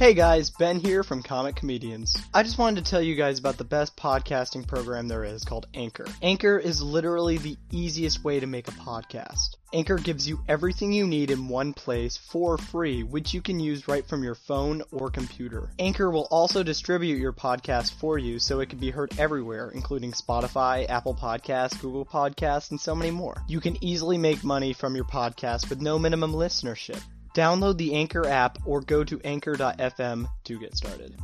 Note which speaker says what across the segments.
Speaker 1: Hey guys, Ben here from Comic Comedians. I just wanted to tell you guys about the best podcasting program there is called Anchor. Anchor is literally the easiest way to make a podcast. Anchor gives you everything you need in one place for free, which you can use right from your phone or computer. Anchor will also distribute your podcast for you so it can be heard everywhere, including Spotify, Apple Podcasts, Google Podcasts, and so many more. You can easily make money from your podcast with no minimum listenership. Download the Anchor app or go to anchor.fm to get started.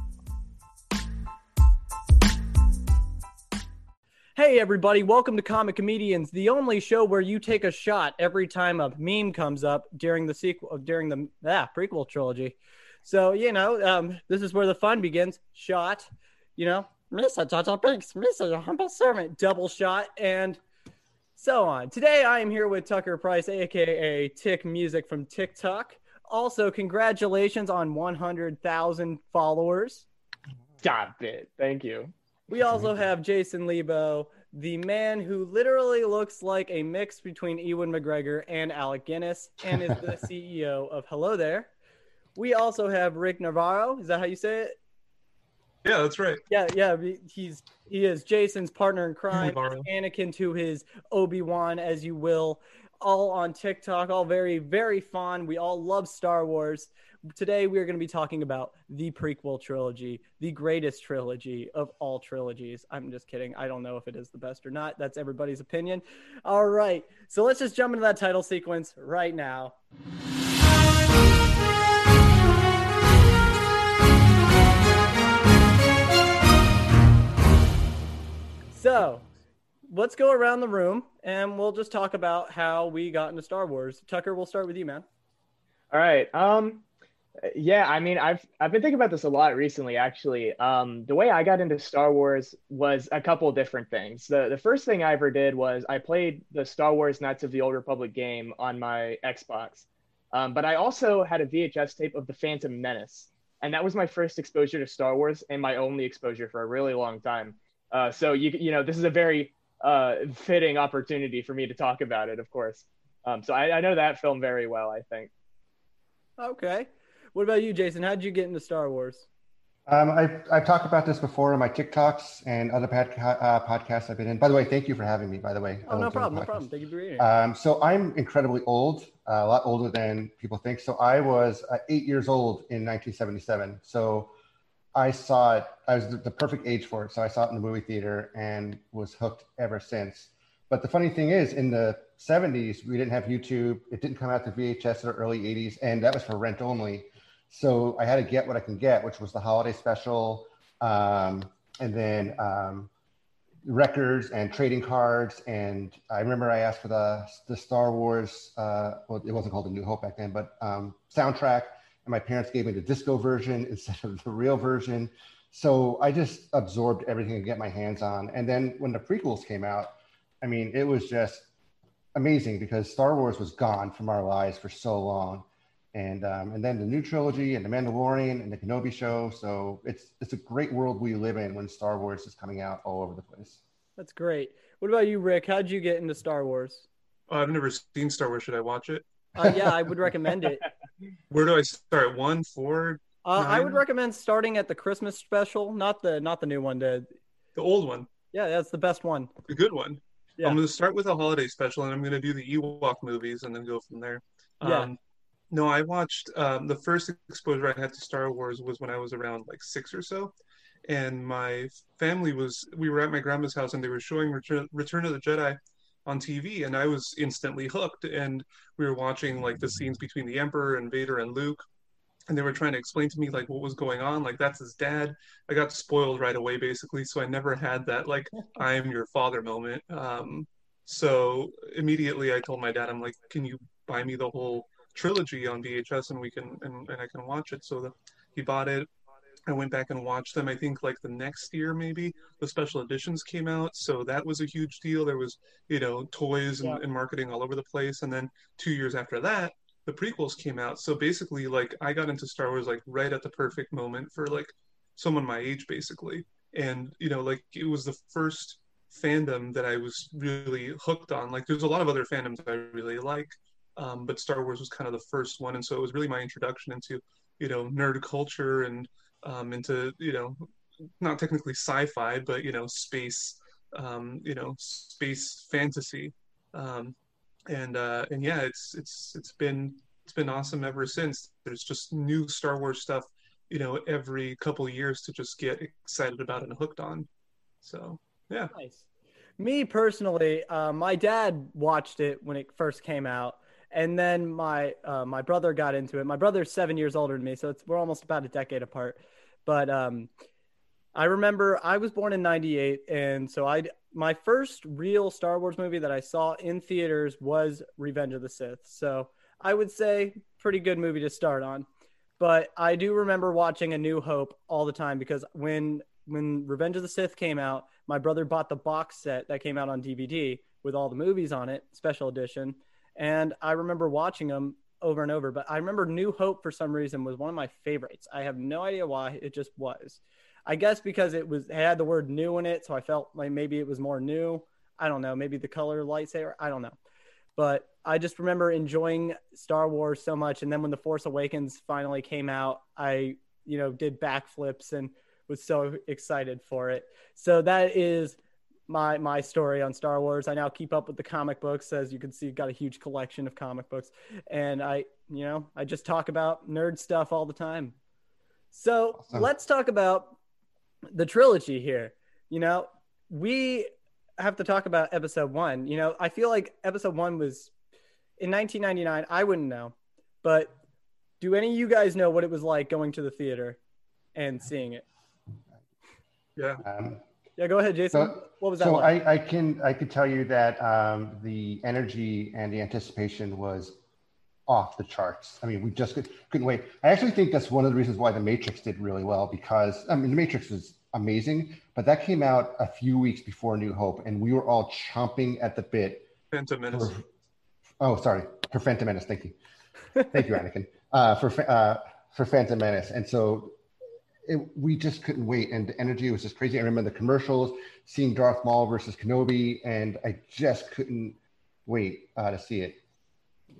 Speaker 2: Hey everybody, welcome to Comic Comedians, the only show where you take a shot every time a meme comes up during the sequel during the ah, prequel trilogy. So, you know, um, this is where the fun begins. Shot, you know, Misa Tata Binks, Misa your humble servant, double shot, and so on. Today I am here with Tucker Price, aka Tick Music from TikTok. Also, congratulations on 100,000 followers.
Speaker 3: Stop it. Thank you.
Speaker 2: We also have Jason Lebo, the man who literally looks like a mix between Ewan McGregor and Alec Guinness, and is the CEO of Hello There. We also have Rick Navarro. Is that how you say it?
Speaker 4: Yeah, that's right.
Speaker 2: Yeah, yeah. He's he is Jason's partner in crime, Anakin to his Obi Wan, as you will. All on TikTok, all very very fun. We all love Star Wars. Today we are going to be talking about the prequel trilogy, the greatest trilogy of all trilogies. I'm just kidding. I don't know if it is the best or not. That's everybody's opinion. All right, so let's just jump into that title sequence right now. So, let's go around the room and we'll just talk about how we got into Star Wars. Tucker, we'll start with you, man.
Speaker 3: All right. Um yeah, I mean I've I've been thinking about this a lot recently actually. Um the way I got into Star Wars was a couple different things. The the first thing I ever did was I played the Star Wars Knights of the Old Republic game on my Xbox. Um, but I also had a VHS tape of The Phantom Menace. And that was my first exposure to Star Wars and my only exposure for a really long time. Uh, so you you know this is a very uh, fitting opportunity for me to talk about it, of course. Um, so I, I know that film very well. I think.
Speaker 2: Okay. What about you, Jason? How did you get into Star Wars?
Speaker 5: Um, I've, I've talked about this before in my TikToks and other podca- uh, podcasts I've been in. By the way, thank you for having me, by the way.
Speaker 2: Oh, no problem. No problem. Thank you for being here.
Speaker 5: Um, so I'm incredibly old, uh, a lot older than people think. So I was uh, eight years old in 1977. So I saw it, I was the, perfect age for it. So I saw it in the movie theater and was hooked ever since. But the funny thing is, in the 70s, we didn't have YouTube. It didn't come out to VHS in the early 80s, and that was for rent only. So I had to get what I can get, which was the holiday special, um, and then um, records and trading cards. And I remember I asked for the the Star Wars. Uh, well, it wasn't called the New Hope back then, but um, soundtrack. And my parents gave me the disco version instead of the real version. So I just absorbed everything I could get my hands on. And then when the prequels came out, I mean, it was just amazing because Star Wars was gone from our lives for so long and um, and then the new trilogy and the Mandalorian and the Kenobi show. So it's it's a great world we live in when Star Wars is coming out all over the place.
Speaker 2: That's great. What about you, Rick? How'd you get into Star Wars?
Speaker 4: Oh, I've never seen Star Wars. Should I watch it?
Speaker 2: Uh, yeah, I would recommend it.
Speaker 4: Where do I start? One, four,
Speaker 2: Uh, I would recommend starting at the Christmas special, not the not the new one. The
Speaker 4: the old one,
Speaker 2: yeah, that's the best one.
Speaker 4: the good one.
Speaker 2: Yeah.
Speaker 4: I'm going to start with a holiday special, and I'm going to do the Ewok movies, and then go from there.
Speaker 2: Yeah.
Speaker 4: Um, no, I watched um, the first exposure I had to Star Wars was when I was around like six or so, and my family was we were at my grandma's house, and they were showing Return, Return of the Jedi on TV, and I was instantly hooked. And we were watching like the scenes between the Emperor and Vader and Luke, and they were trying to explain to me like what was going on. Like that's his dad. I got spoiled right away, basically, so I never had that like I am your father moment. Um, so immediately I told my dad, I'm like, can you buy me the whole trilogy on VHS and we can and, and I can watch it. So the, he bought it. I went back and watched them. I think like the next year maybe the special editions came out, so that was a huge deal. There was you know toys and,
Speaker 2: Yeah.
Speaker 4: and marketing all over the place, and then two years after that, the prequels came out. So basically, like I got into Star Wars like right at the perfect moment for like someone my age, basically. And you know, like it was the first fandom that I was really hooked on. Like there's a lot of other fandoms I really like, um, but Star Wars was kind of the first one, and so it was really my introduction into you know nerd culture and um, into you know not technically sci-fi, but you know space um, you know space fantasy. Um, and uh, and yeah, it's it's it's been it's been awesome ever since. There's just new Star Wars stuff, you know, every couple years to just get excited about and hooked on. So yeah.
Speaker 2: Nice. Me personally, uh, my dad watched it when it first came out, and then my uh, my brother got into it. My brother's seven years older than me, so we're almost about a decade apart. But um, I remember I was born in '98, and so I my first real Star Wars movie that I saw in theaters was Revenge of the Sith. So I would say pretty good movie to start on. But I do remember watching A New Hope all the time because when when Revenge of the Sith came out, my brother bought the box set that came out on DVD with all the movies on it, special edition, and I remember watching them over and over. But I remember New Hope for some reason was one of my favorites. I have no idea why. It just was. I guess because it was it had the word new in it, so I felt like maybe it was more new. I don't know. Maybe the color lightsaber. I don't know. But I just remember enjoying Star Wars so much. And then when The Force Awakens finally came out, I, you know, did backflips and was so excited for it. So that is my my story on Star Wars. I now keep up with the comic books, as you can see, got a huge collection of comic books, and I, you know, I just talk about nerd stuff all the time. So awesome. let's talk about the trilogy here. You know, we have to talk about episode one. You know, I feel like episode one was in 1999. I wouldn't know, but do any of you guys know what it was like going to the theater and seeing it?
Speaker 4: Yeah.
Speaker 5: Um,
Speaker 2: yeah, go ahead, Jason. So, what was that?
Speaker 5: So
Speaker 2: like?
Speaker 5: I, I can I could tell you that um, the energy and the anticipation was off the charts. I mean, we just could, couldn't wait. I actually think that's one of the reasons why The Matrix did really well because I mean, The Matrix is amazing, but that came out a few weeks before New Hope, and we were all chomping at the bit.
Speaker 4: Phantom Menace.
Speaker 5: For, oh, sorry, for Phantom Menace. Thank you, thank you, Anakin. Uh, for uh, for Phantom Menace, and so it, we just couldn't wait, and the energy was just crazy. I remember the commercials, seeing Darth Maul versus Kenobi, and I just couldn't wait uh, to see it.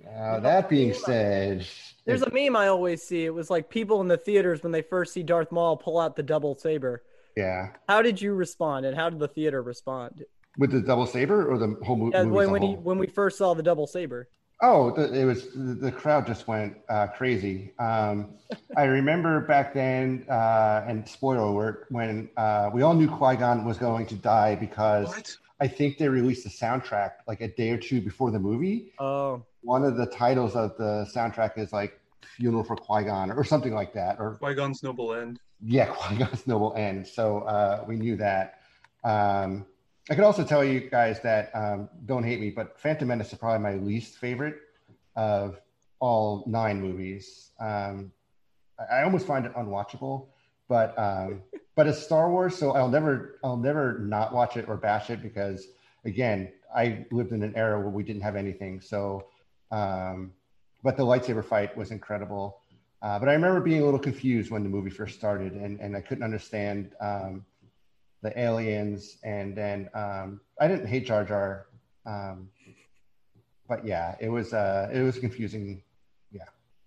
Speaker 5: Uh, that being said,
Speaker 2: there's a meme I always see. It was like people in the theaters when they first see Darth Maul pull out the double saber.
Speaker 5: Yeah.
Speaker 2: How did you respond, and how did the theater respond?
Speaker 5: With the double saber or the whole movie? Yeah,
Speaker 2: when when, he, when we first saw the double saber.
Speaker 5: Oh, the, it was the crowd just went uh, crazy. Um, I remember back then, uh, and spoiler alert, when uh, we all knew Qui Gon was going to die because what? I think they released the soundtrack like a day or two before the movie.
Speaker 2: Oh,
Speaker 5: one of the titles of the soundtrack is like "Funeral for Qui Gon" or something like that, or
Speaker 4: Qui Gon's Noble End.
Speaker 5: Yeah, Qui Gon's Noble End. So uh, we knew that. Um, I could also tell you guys that um, don't hate me, but Phantom Menace is probably my least favorite of all nine movies. Um, I, I, almost find it unwatchable, but um, but it's Star Wars, so I'll never I'll never not watch it or bash it because again, I lived in an era where we didn't have anything. So, um, but the lightsaber fight was incredible. Uh, but I remember being a little confused when the movie first started, and, and I couldn't understand um, the aliens. And then um, I didn't hate Jar Jar, um, but yeah, it was uh, it was confusing. Yeah.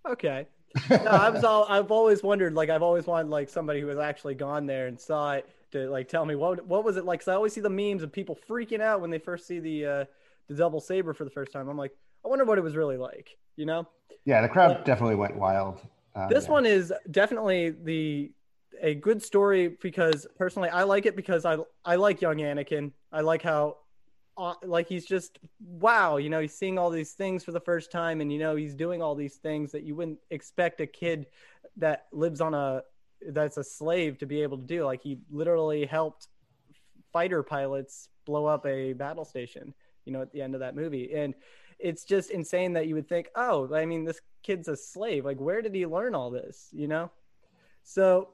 Speaker 2: Okay. no, I was all I've always wondered. Like I've always wanted like somebody who has actually gone there and saw it to like tell me what what was it like. Because I always see the memes of people freaking out when they first see the uh, the double saber for the first time. I'm like, I wonder what it was really like. You know?
Speaker 5: Yeah, the crowd but, definitely went wild.
Speaker 2: Uh, this yeah. one is definitely the a good story because personally I like it because I I like young Anakin. I like how uh, like he's just wow, you know, he's seeing all these things for the first time and you know, he's doing all these things that you wouldn't expect a kid that lives on a that's a slave to be able to do. Like he literally helped fighter pilots blow up a battle station, you know, at the end of that movie. And it's just insane that you would think, oh, I mean, this kid's a slave. Like, where did he learn all this? You know? So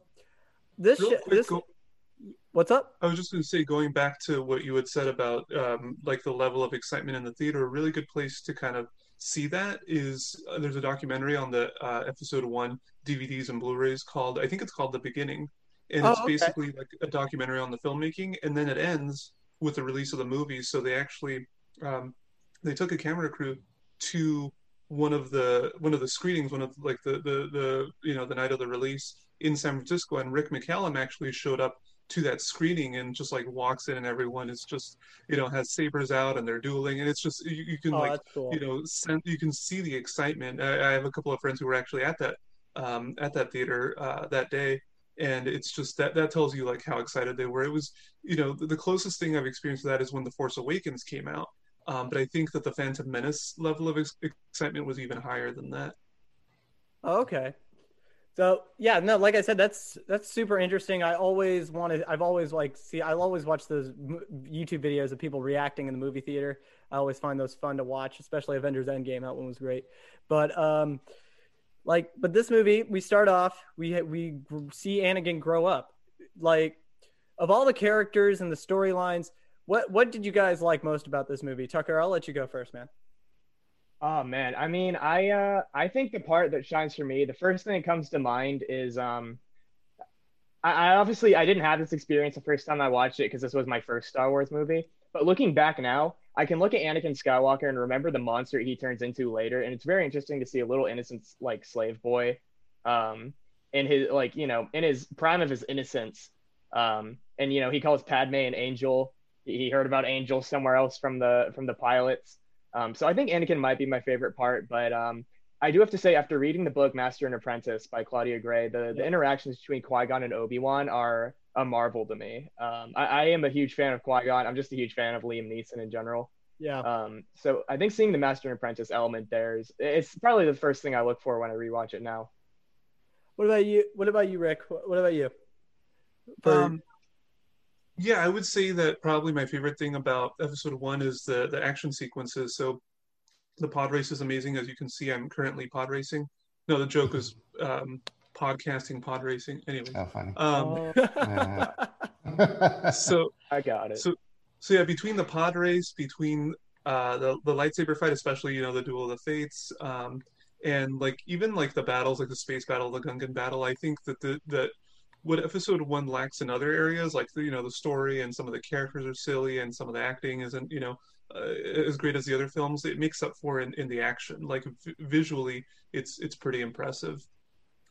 Speaker 2: this, sh- this, go- what's up?
Speaker 4: I was just going to say, going back to what you had said about um, like the level of excitement in the theater, a really good place to kind of see that is uh, there's a documentary on the uh, episode one DVDs and Blu-rays called I think it's called The Beginning, and oh, it's okay. basically like a documentary on the filmmaking, and then it ends with the release of the movie. So they actually um, they took a camera crew to one of the one of the screenings, one of like the the the you know the night of the release in San Francisco, and Rick McCallum actually showed up to that screening and just like walks in and everyone is just you know has sabers out and they're dueling and it's just you, you can
Speaker 2: Oh,
Speaker 4: like
Speaker 2: cool.
Speaker 4: you know sen- you can see the excitement I, I have a couple of friends who were actually at that um, at that theater uh, that day and it's just that that tells you like how excited they were it was you know the, the closest thing i've experienced to that is when the force awakens came out um, but i think that the phantom menace level of ex- excitement was even higher than that
Speaker 2: Oh, okay. So yeah, no, like I said, that's that's super interesting. I always wanted, I've always like see, I always watch those YouTube videos of people reacting in the movie theater. I always find those fun to watch, especially Avengers Endgame. That one was great. But um, like, but this movie, we start off, we we see Anakin grow up. Like, of all the characters and the storylines, what what did you guys like most about this movie? Tucker, I'll let you go first, man.
Speaker 3: Oh man, I mean, I uh I think the part that shines for me, the first thing that comes to mind is um I, I obviously I didn't have this experience the first time I watched it because this was my first Star Wars movie. But looking back now, I can look at Anakin Skywalker and remember the monster he turns into later, and it's very interesting to see a little innocent like slave boy, um, in his like you know in his prime of his innocence, um, and you know he calls Padme an angel. He he heard about angels somewhere else from the from the pilots. Um, so I think Anakin might be my favorite part, but um, I do have to say, after reading the book Master and Apprentice by Claudia Gray, the, the interactions between Qui Gon and Obi Wan are a marvel to me. Um, I, I am a huge fan of Qui Gon. I'm just a huge fan of Liam Neeson in general.
Speaker 2: Yeah.
Speaker 3: Um, so I think seeing the Master and Apprentice element there is it's probably the first thing I look for when I rewatch it now.
Speaker 2: What about you? What about you, Rick? What what about you? For-
Speaker 4: Um, yeah, I would say that probably my favorite thing about episode one is the the action sequences. So the pod race is amazing. As you can see, I'm currently pod racing. No, the joke is um, podcasting pod racing. Anyway,
Speaker 5: Oh, funny.
Speaker 4: um,
Speaker 2: Oh.
Speaker 4: so
Speaker 3: I got it.
Speaker 4: so so yeah, between the pod race, between uh, the the lightsaber fight, especially you know the duel of the fates, um, and like even like the battles, like the space battle, the Gungan battle, I think that the that what episode one lacks in other areas, like the, you know the story and some of the characters are silly and some of the acting isn't you know uh, as great as the other films. It makes up for in, in the action. Like v- visually, it's it's pretty impressive.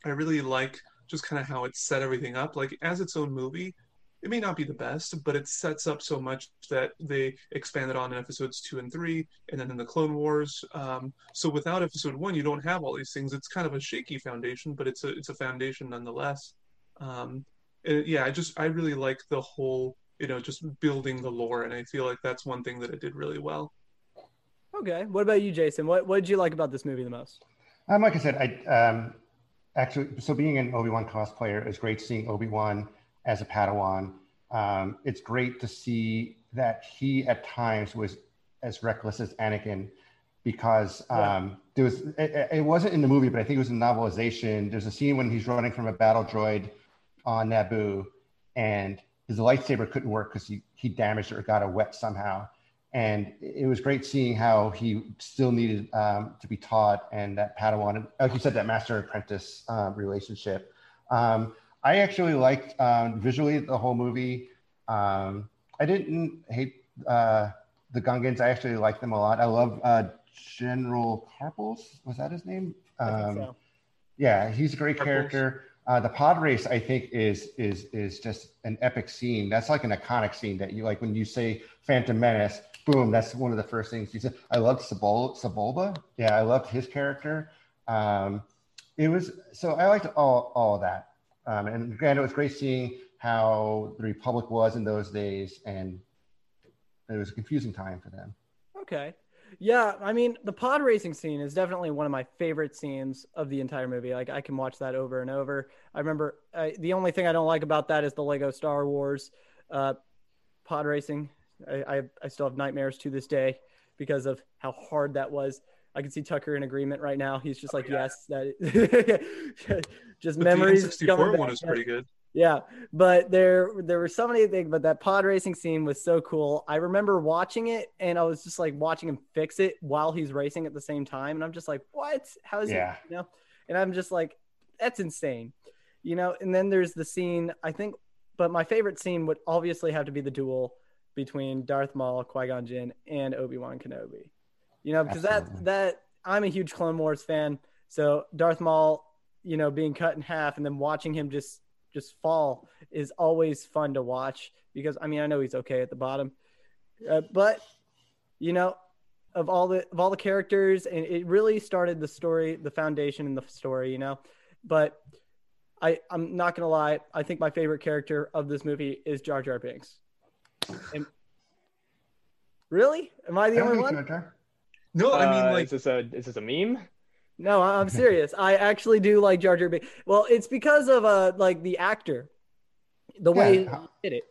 Speaker 4: I really like just kind of how it set everything up. Like as its own movie, it may not be the best, but it sets up so much that they expanded on in episodes two and three, and then in the Clone Wars. Um, so without episode one, you don't have all these things. It's kind of a shaky foundation, but it's a it's a foundation nonetheless. Um, and yeah, I just I really like the whole you know just building the lore, and I feel like that's one thing that it did really well.
Speaker 2: okay. What about you, Jason? What what did you like about this movie the most?
Speaker 5: Um, like I said, I um, actually so being an Obi Wan cosplayer is great. Seeing Obi Wan as a Padawan, um, it's great to see that he at times was as reckless as Anakin, because um, there was it, it wasn't in the movie, but I think it was in the novelization. There's a scene when he's running from a battle droid on Naboo, and his lightsaber couldn't work because he he damaged it or got it wet somehow and it was great seeing how he still needed um, to be taught and that Padawan, and like you said, that master apprentice um, relationship. Um, I actually liked um, visually the whole movie. Um, I didn't hate uh, the Gungans. I actually liked them a lot. I love uh, General Carpels. Was that his name? Um,
Speaker 2: so.
Speaker 5: yeah, he's a great
Speaker 4: Tarpals.
Speaker 5: character. Uh, the pod race, I think, is is is just an epic scene. That's like an iconic scene that you like when you say Phantom Menace. Boom, that's one of the first things you said. I loved Sebul- Sebulba. Yeah, I loved his character. Um, it was so I liked all all that. Um, and granted, it was great seeing how the Republic was in those days, and it was a confusing time for them.
Speaker 2: Okay. Yeah, I mean, the pod racing scene is definitely one of my favorite scenes of the entire movie. Like, I can watch that over and over. I remember uh, the only thing I don't like about that is the Lego Star Wars uh, pod racing. I, I, I still have nightmares to this day because of how hard that was. I can see Tucker in agreement right now. He's just like, yes, that just
Speaker 4: But
Speaker 2: memories.
Speaker 4: the
Speaker 2: coming
Speaker 4: N64 one is pretty good.
Speaker 2: Yeah, but there there were so many things, but that pod racing scene was so cool. I remember watching it and I was just like watching him fix it while he's racing at the same time. And I'm just like, what? How is
Speaker 5: Yeah.
Speaker 2: it? You know? And I'm just like, that's insane. You know, and then there's the scene, I think, but my favorite scene would obviously have to be the duel between Darth Maul, Qui Gon Jinn, and Obi Wan Kenobi. You know, because that that I'm a huge Clone Wars fan, so Darth Maul, you know, being cut in half and then watching him just just fall is always fun to watch because I mean I know he's okay at the bottom, uh, but you know of all the of all the characters and it really started the story the foundation in the story you know but i i'm not gonna lie i think my favorite character of this movie is jar jar binks and, really am i the
Speaker 5: I
Speaker 2: only one
Speaker 5: Jar Jar.
Speaker 4: No, I mean
Speaker 3: Uh,
Speaker 4: like
Speaker 3: is this a is this a meme?
Speaker 2: No i'm serious. I actually do like jar jar binks. Well it's because of uh like the actor. The way
Speaker 5: Yeah.
Speaker 2: he did it.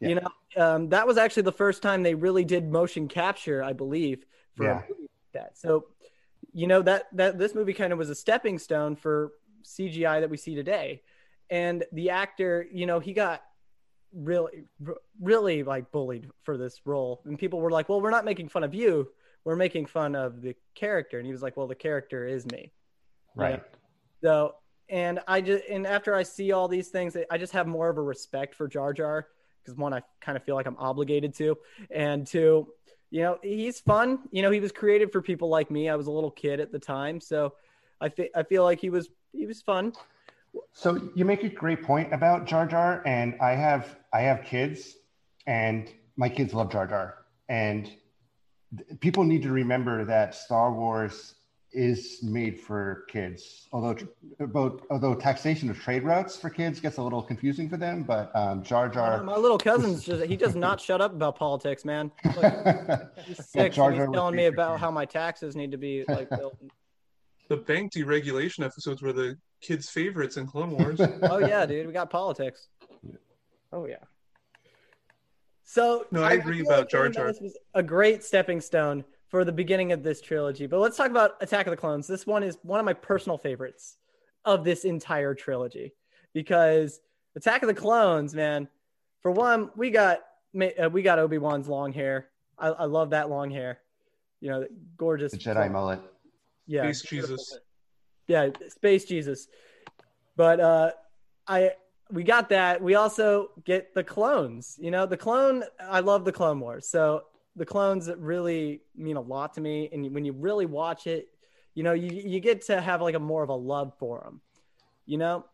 Speaker 5: Yeah.
Speaker 2: you know um, that was actually the first time they really did motion capture i believe for a
Speaker 5: Yeah.
Speaker 2: movie like that. So you know that that this movie kind of was a stepping stone for cgi that we see today. And the actor you know he got really really like bullied for this role. And people were like well we're not making fun of you we're making fun of the character and he was like well the character is me
Speaker 5: Right.
Speaker 2: so, and I just, and after I see all these things, I just have more of a respect for Jar Jar because one, I kind of feel like I'm obligated to, and two, you know, he's fun. You know, he was created for people like me. I was a little kid at the time, so I fe- I feel like he was he was fun.
Speaker 5: So you make a great point about Jar Jar, and I have I have kids, and my kids love Jar Jar, and th- people need to remember that Star Wars is made for kids. Although about although taxation of trade routes for kids gets a little confusing for them, but um, Jar Jar.
Speaker 2: My little cousin's just he does not shut up about politics, man. Like, he's
Speaker 5: Yeah,
Speaker 2: six.
Speaker 5: Jar
Speaker 2: and he's telling me about how my taxes need to be like built.
Speaker 4: the bank deregulation episodes were the kids' favorites in Clone Wars.
Speaker 2: oh yeah, dude, we got politics.
Speaker 3: Oh yeah.
Speaker 2: So
Speaker 4: No, I agree
Speaker 2: feel
Speaker 4: about
Speaker 2: like
Speaker 4: Jar Jar.
Speaker 2: Menace was a great stepping stone for the beginning of this trilogy. But let's talk about Attack of the Clones. This one is one of my personal favorites of this entire trilogy because Attack of the Clones, man. For one, we got uh, we got Obi Wan's long hair. I, I love that long hair. You know, gorgeous
Speaker 5: the Jedi mullet.
Speaker 2: yeah,
Speaker 4: Space Jesus.
Speaker 2: yeah, Space Jesus. But uh, I we got that. We also get the clones. You know, the clone. I love the Clone Wars. So the clones really mean a lot to me. And when you really watch it, you know, you you get to have like a more of a love for them. You know.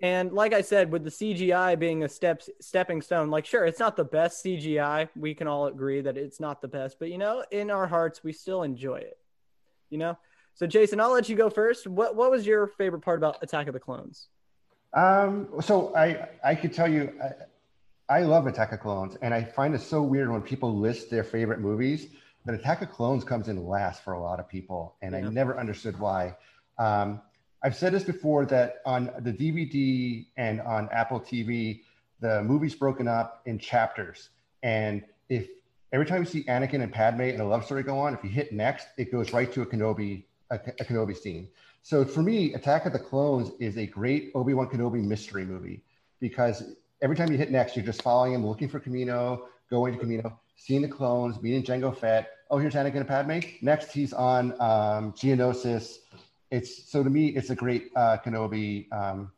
Speaker 2: And like I said, with the CGI being a step stepping stone, like sure, it's not the best CGI. We can all agree that it's not the best, but you know, in our hearts, we still enjoy it. You know, so Jason, I'll let you go first. What what was your favorite part about Attack of the Clones?
Speaker 5: Um, so I I could tell you I, I love Attack of Clones, and I find it so weird when people list their favorite movies. that Attack of Clones comes in last for a lot of people, and I never understood why. Um, I've said this before that on the DVD and on Apple TV, the movie's broken up in chapters, and if every time you see Anakin and Padme and a love story go on, if you hit next, it goes right to a Kenobi a, a Kenobi scene. So for me, Attack of the Clones is a great Obi Wan Kenobi mystery movie because every time you hit next, you're just following him, looking for Kamino, going to Kamino, seeing the clones, meeting Jango Fett. Oh, here's Anakin and Padme. Next, he's on um, Geonosis. It's so to me, it's a great uh, Kenobi um,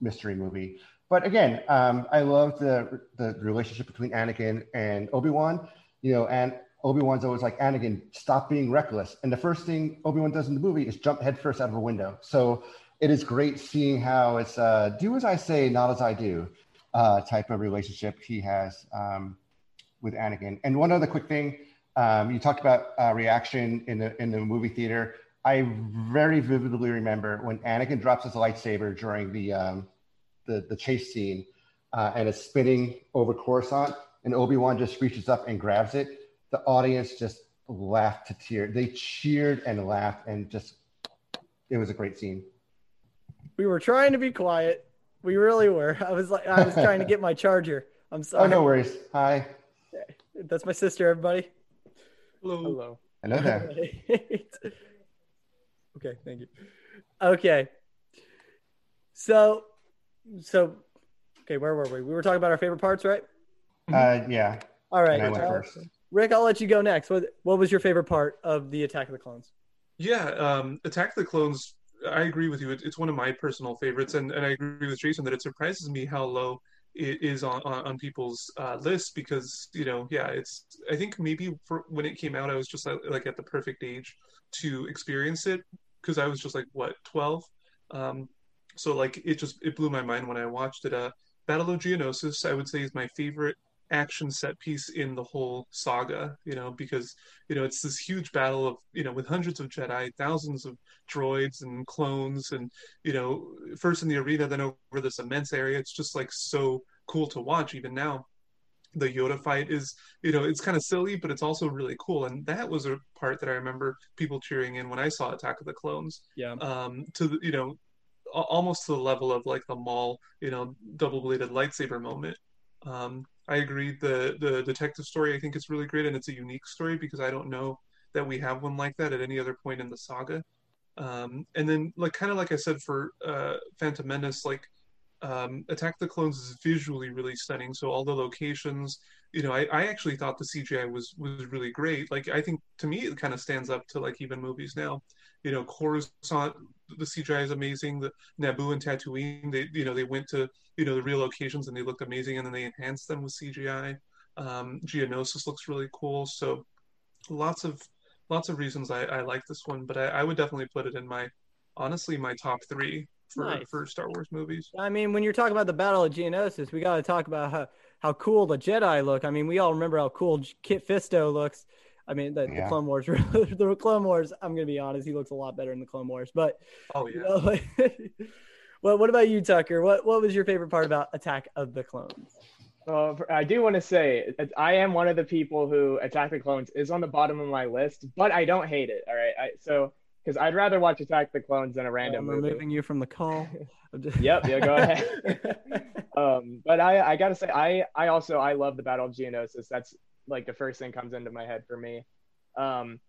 Speaker 5: mystery movie. But again, um, I love the the relationship between Anakin and Obi Wan. You know, and Obi Wan's always like Anakin, stop being reckless. And the first thing Obi Wan does in the movie is jump headfirst out of a window. So it is great seeing how it's uh, do as I say, not as I do uh, type of relationship he has um, with Anakin. And one other quick thing, um, you talked about uh, reaction in the in the movie theater. I very vividly remember when Anakin drops his lightsaber during the um, the, the chase scene, uh, and it's spinning over Coruscant, and Obi Wan just reaches up and grabs it. The audience just laughed to tears. They cheered and laughed, and just it was a great scene.
Speaker 2: We were trying to be quiet. We really were. I was like, I was trying to get my charger. I'm sorry.
Speaker 5: Oh, no worries. Hi,
Speaker 2: That's my sister, everybody.
Speaker 4: Hello.
Speaker 3: Hello.
Speaker 5: hello there.
Speaker 2: okay, thank you. Okay. So, so, okay, where were we? We were talking about our favorite parts, right?
Speaker 5: Uh, yeah,
Speaker 2: All right. Rick, I'll let you go next. What What was your favorite part of the Attack of the Clones?
Speaker 4: Yeah, um, Attack of the Clones. I agree with you. It, it's one of my personal favorites, and, and I agree with Jason that it surprises me how low it is on on, on people's uh, lists because you know yeah it's I think maybe for when it came out I was just like, like at the perfect age to experience it because I was just like what 12 um, so like it just it blew my mind when I watched it uh Battle of Geonosis I would say is my favorite action set piece in the whole saga you know because you know it's this huge battle of you know with hundreds of jedi thousands of droids and clones and you know first in the arena then over this immense area it's just like so cool to watch even now the yoda fight is you know it's kind of silly but it's also really cool and that was a part that i remember people cheering in when i saw attack of the clones
Speaker 2: Yeah.
Speaker 4: um to the you know almost to the level of like the Maul, you know, double bladed lightsaber moment. Um, I agree. The the detective story I think is really great, and it's a unique story because I don't know that we have one like that at any other point in the saga. Um, and then, like kind of like I said for uh, Phantom Menace, like um, Attack the Clones is visually really stunning. So all the locations, you know, I, I actually thought the CGI was was really great. Like I think to me it kind of stands up to like even movies now. You know, Coruscant, the CGI is amazing. The Naboo and Tatooine, they you know they went to you know the real locations and they looked amazing, and then they enhanced them with CGI. Um, Geonosis looks really cool. So lots of lots of reasons I, I like this one, but I, I would definitely put it in my honestly my top three for
Speaker 2: Nice.
Speaker 4: for Star Wars movies.
Speaker 2: I mean, when you're talking about the Battle of Geonosis, we got to talk about how, how cool the Jedi look. I mean, we all remember how cool Kit Fisto looks. I mean, the, the Clone Wars, the Clone Wars. I'm gonna be honest, he looks a lot better in the Clone Wars. But
Speaker 4: Oh
Speaker 2: you
Speaker 4: yeah.
Speaker 2: know, like, well, what about you, Tucker? What what was your favorite part about Attack of the Clones?
Speaker 3: Uh, I do want to say I am one of the people who Attack the Clones is on the bottom of my list, but I don't hate it. All right, I, so because I'd rather watch Attack the Clones than a random
Speaker 2: I'm
Speaker 3: movie.
Speaker 2: removing you from the call. Just-
Speaker 3: Yep, yeah, go ahead. um, but I, I gotta say, I, I also I love the Battle of Geonosis. That's like the first thing comes into my head for me. Um,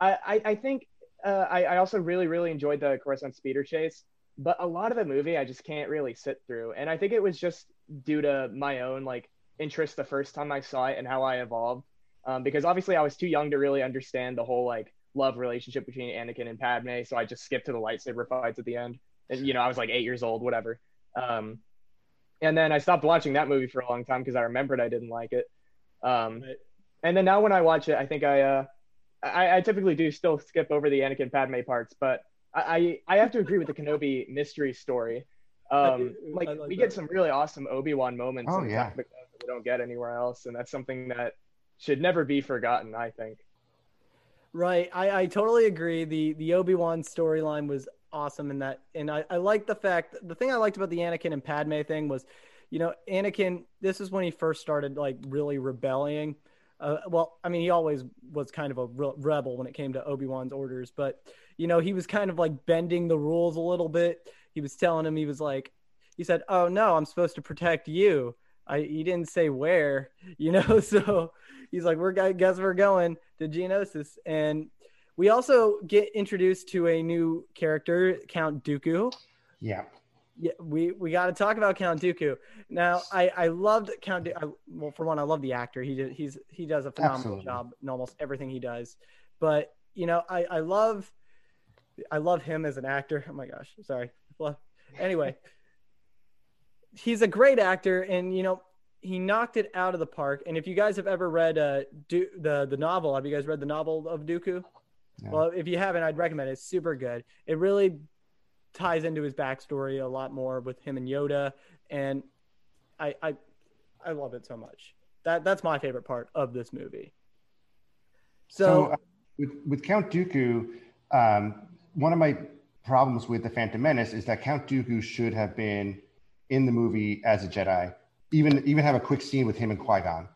Speaker 3: I, I, I think uh, I, I also really, really enjoyed the Coruscant speeder chase, but a lot of the movie I just can't really sit through, and I think it was just due to my own like interest the first time I saw it and how I evolved. Um, because obviously I was too young to really understand the whole like love relationship between Anakin and Padme, so I just skipped to the lightsaber fights at the end. And you know, I was like eight years old, whatever. Um, and then I stopped watching that movie for a long time because I remembered I didn't like it. Um. And then now when I watch it, I think I, uh, I, I typically do still skip over the Anakin Padme parts, but I, I I have to agree with the Kenobi mystery story. Um, like,
Speaker 2: like
Speaker 3: we
Speaker 2: that.
Speaker 3: get some really awesome Obi Wan moments
Speaker 5: Oh,
Speaker 3: in
Speaker 5: yeah.
Speaker 3: Attack of the Clones that we don't get anywhere else, and that's something that should never be forgotten. I think.
Speaker 2: Right. I, I totally agree. The the Obi Wan storyline was awesome in that, and I, I like the fact the thing I liked about the Anakin and Padme thing was, you know, Anakin. This is when he first started like really rebelling. Uh, well, I mean, he always was kind of a re- rebel when it came to Obi Wan's orders, but you know, he was kind of like bending the rules a little bit. He was telling him he was like, he said, "Oh no, I'm supposed to protect you." I he didn't say where, you know, so he's like, "We're I guess we're going to Geonosis," and we also get introduced to a new character, Count Dooku.
Speaker 5: Yeah.
Speaker 2: Yeah, we we got to talk about Count Dooku. Now, I I loved Count. Du- I, well, for one, I love the actor. He did, he's he does a phenomenal
Speaker 5: Absolutely.
Speaker 2: job in almost everything he does. But you know, I I love I love him as an actor. Oh my gosh, sorry. Well, anyway, he's a great actor, and you know. He knocked it out of the park. And if you guys have ever read uh, du- the the novel, have you guys read the novel of Dooku?
Speaker 5: No.
Speaker 2: Well, if you haven't, I'd recommend it. It's super good. It really ties into his backstory a lot more with him and Yoda, and I I I love it so much. That that's my favorite part of this movie.
Speaker 5: So,
Speaker 2: So,
Speaker 5: uh, with, with Count Dooku, um, one of my problems with the Phantom Menace is that Count Dooku should have been in the movie as a Jedi, even even have a quick scene with him and Qui Gon.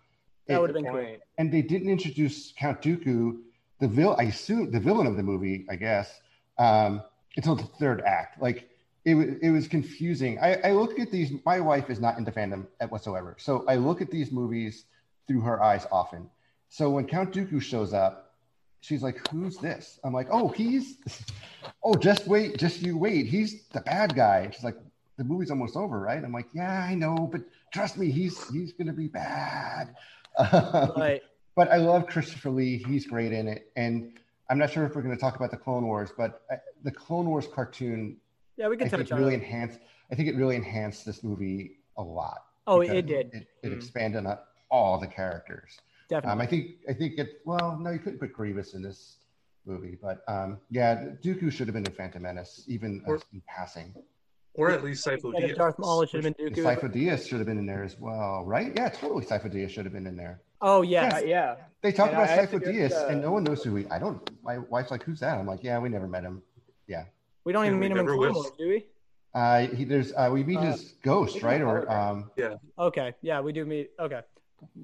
Speaker 2: that would have been cool.
Speaker 3: Point.
Speaker 5: and they didn't introduce Count Dooku, the vil I assume the villain of the movie, I guess, um, until the third act. Like it was, it was confusing. I, I look at these. My wife is not into fandom at whatsoever, so I look at these movies through her eyes often. So when Count Dooku shows up, she's like, "Who's this?" I'm like, "Oh, he's. Oh, just wait, just you wait. He's the bad guy." And she's like, "The movie's almost over, right?" I'm like, "Yeah, I know, but trust me, he's he's gonna be bad." Um,
Speaker 2: Right.
Speaker 5: but I love Christopher Lee. He's great in it. And I'm not sure if we're going to talk about the Clone Wars, but uh, the Clone Wars cartoon,
Speaker 2: Yeah, we
Speaker 5: I
Speaker 2: can
Speaker 5: think
Speaker 2: touch on
Speaker 5: really
Speaker 2: it.
Speaker 5: enhanced. I think it really enhanced this movie a lot.
Speaker 2: Oh, it did.
Speaker 5: It, it
Speaker 3: Mm.
Speaker 5: expanded on all the characters.
Speaker 2: Definitely.
Speaker 5: Um, I think I think it. Well, no, you couldn't put Grievous in this movie, but um, yeah, Dooku should have been in Phantom Menace, even
Speaker 4: Or-
Speaker 5: in passing.
Speaker 4: Or at least Sifo Dyas.
Speaker 2: Darth Maul, should have been Dooku.
Speaker 5: Sifo Dyas should have been in there as well, right? Yeah, totally. Sifo Dyas should have been in there.
Speaker 2: Oh yes.
Speaker 3: Uh, yeah.
Speaker 5: They talk
Speaker 3: And
Speaker 5: about
Speaker 3: I have to
Speaker 5: Sifo
Speaker 3: just,
Speaker 5: Dyas,
Speaker 3: uh,
Speaker 5: and no one knows who he. I don't. My wife's like, "Who's that?" I'm like, "Yeah, we never met him." Yeah.
Speaker 2: We don't even
Speaker 4: And
Speaker 2: meet him in
Speaker 4: never
Speaker 2: Clone do we?
Speaker 5: Uh, he there's uh, we meet
Speaker 2: Uh,
Speaker 5: his ghost, right? Or um, yeah.
Speaker 2: Okay. Yeah, we do meet. Okay.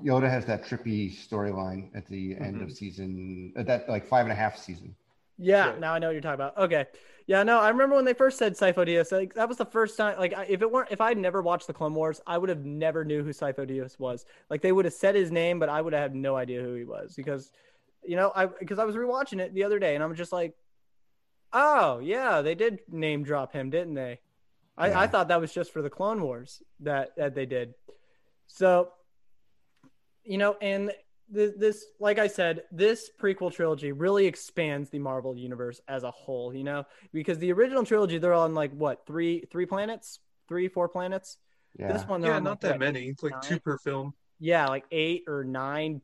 Speaker 5: Yoda has that trippy storyline at the end
Speaker 3: Mm-hmm.
Speaker 5: of season, uh, that like five and a half season.
Speaker 2: Yeah,
Speaker 4: Yeah.
Speaker 2: now I know what you're talking about. Okay. Yeah, no, I remember when they first said Sifo Dyas. Like that was the first time. Like if it weren't, if I'd never watched the Clone Wars, I would have never knew who Sifo Dyas was. Like they would have said his name, but I would have had no idea who he was because, you know, I because I was rewatching it the other day and I'm just like, oh yeah, they did name drop him, didn't they? I, I thought that was just for the Clone Wars that that they did. So, you know, and th- this, like I said, this prequel trilogy really expands the Marvel universe as a whole. You know, because the original trilogy they're on like what three three planets, three four planets.
Speaker 5: Yeah,
Speaker 2: This one,
Speaker 4: Yeah,
Speaker 2: on,
Speaker 4: not
Speaker 2: like,
Speaker 4: that
Speaker 2: what,
Speaker 4: many. It's like
Speaker 2: nine?
Speaker 4: two per film.
Speaker 2: yeah, like eight or nine,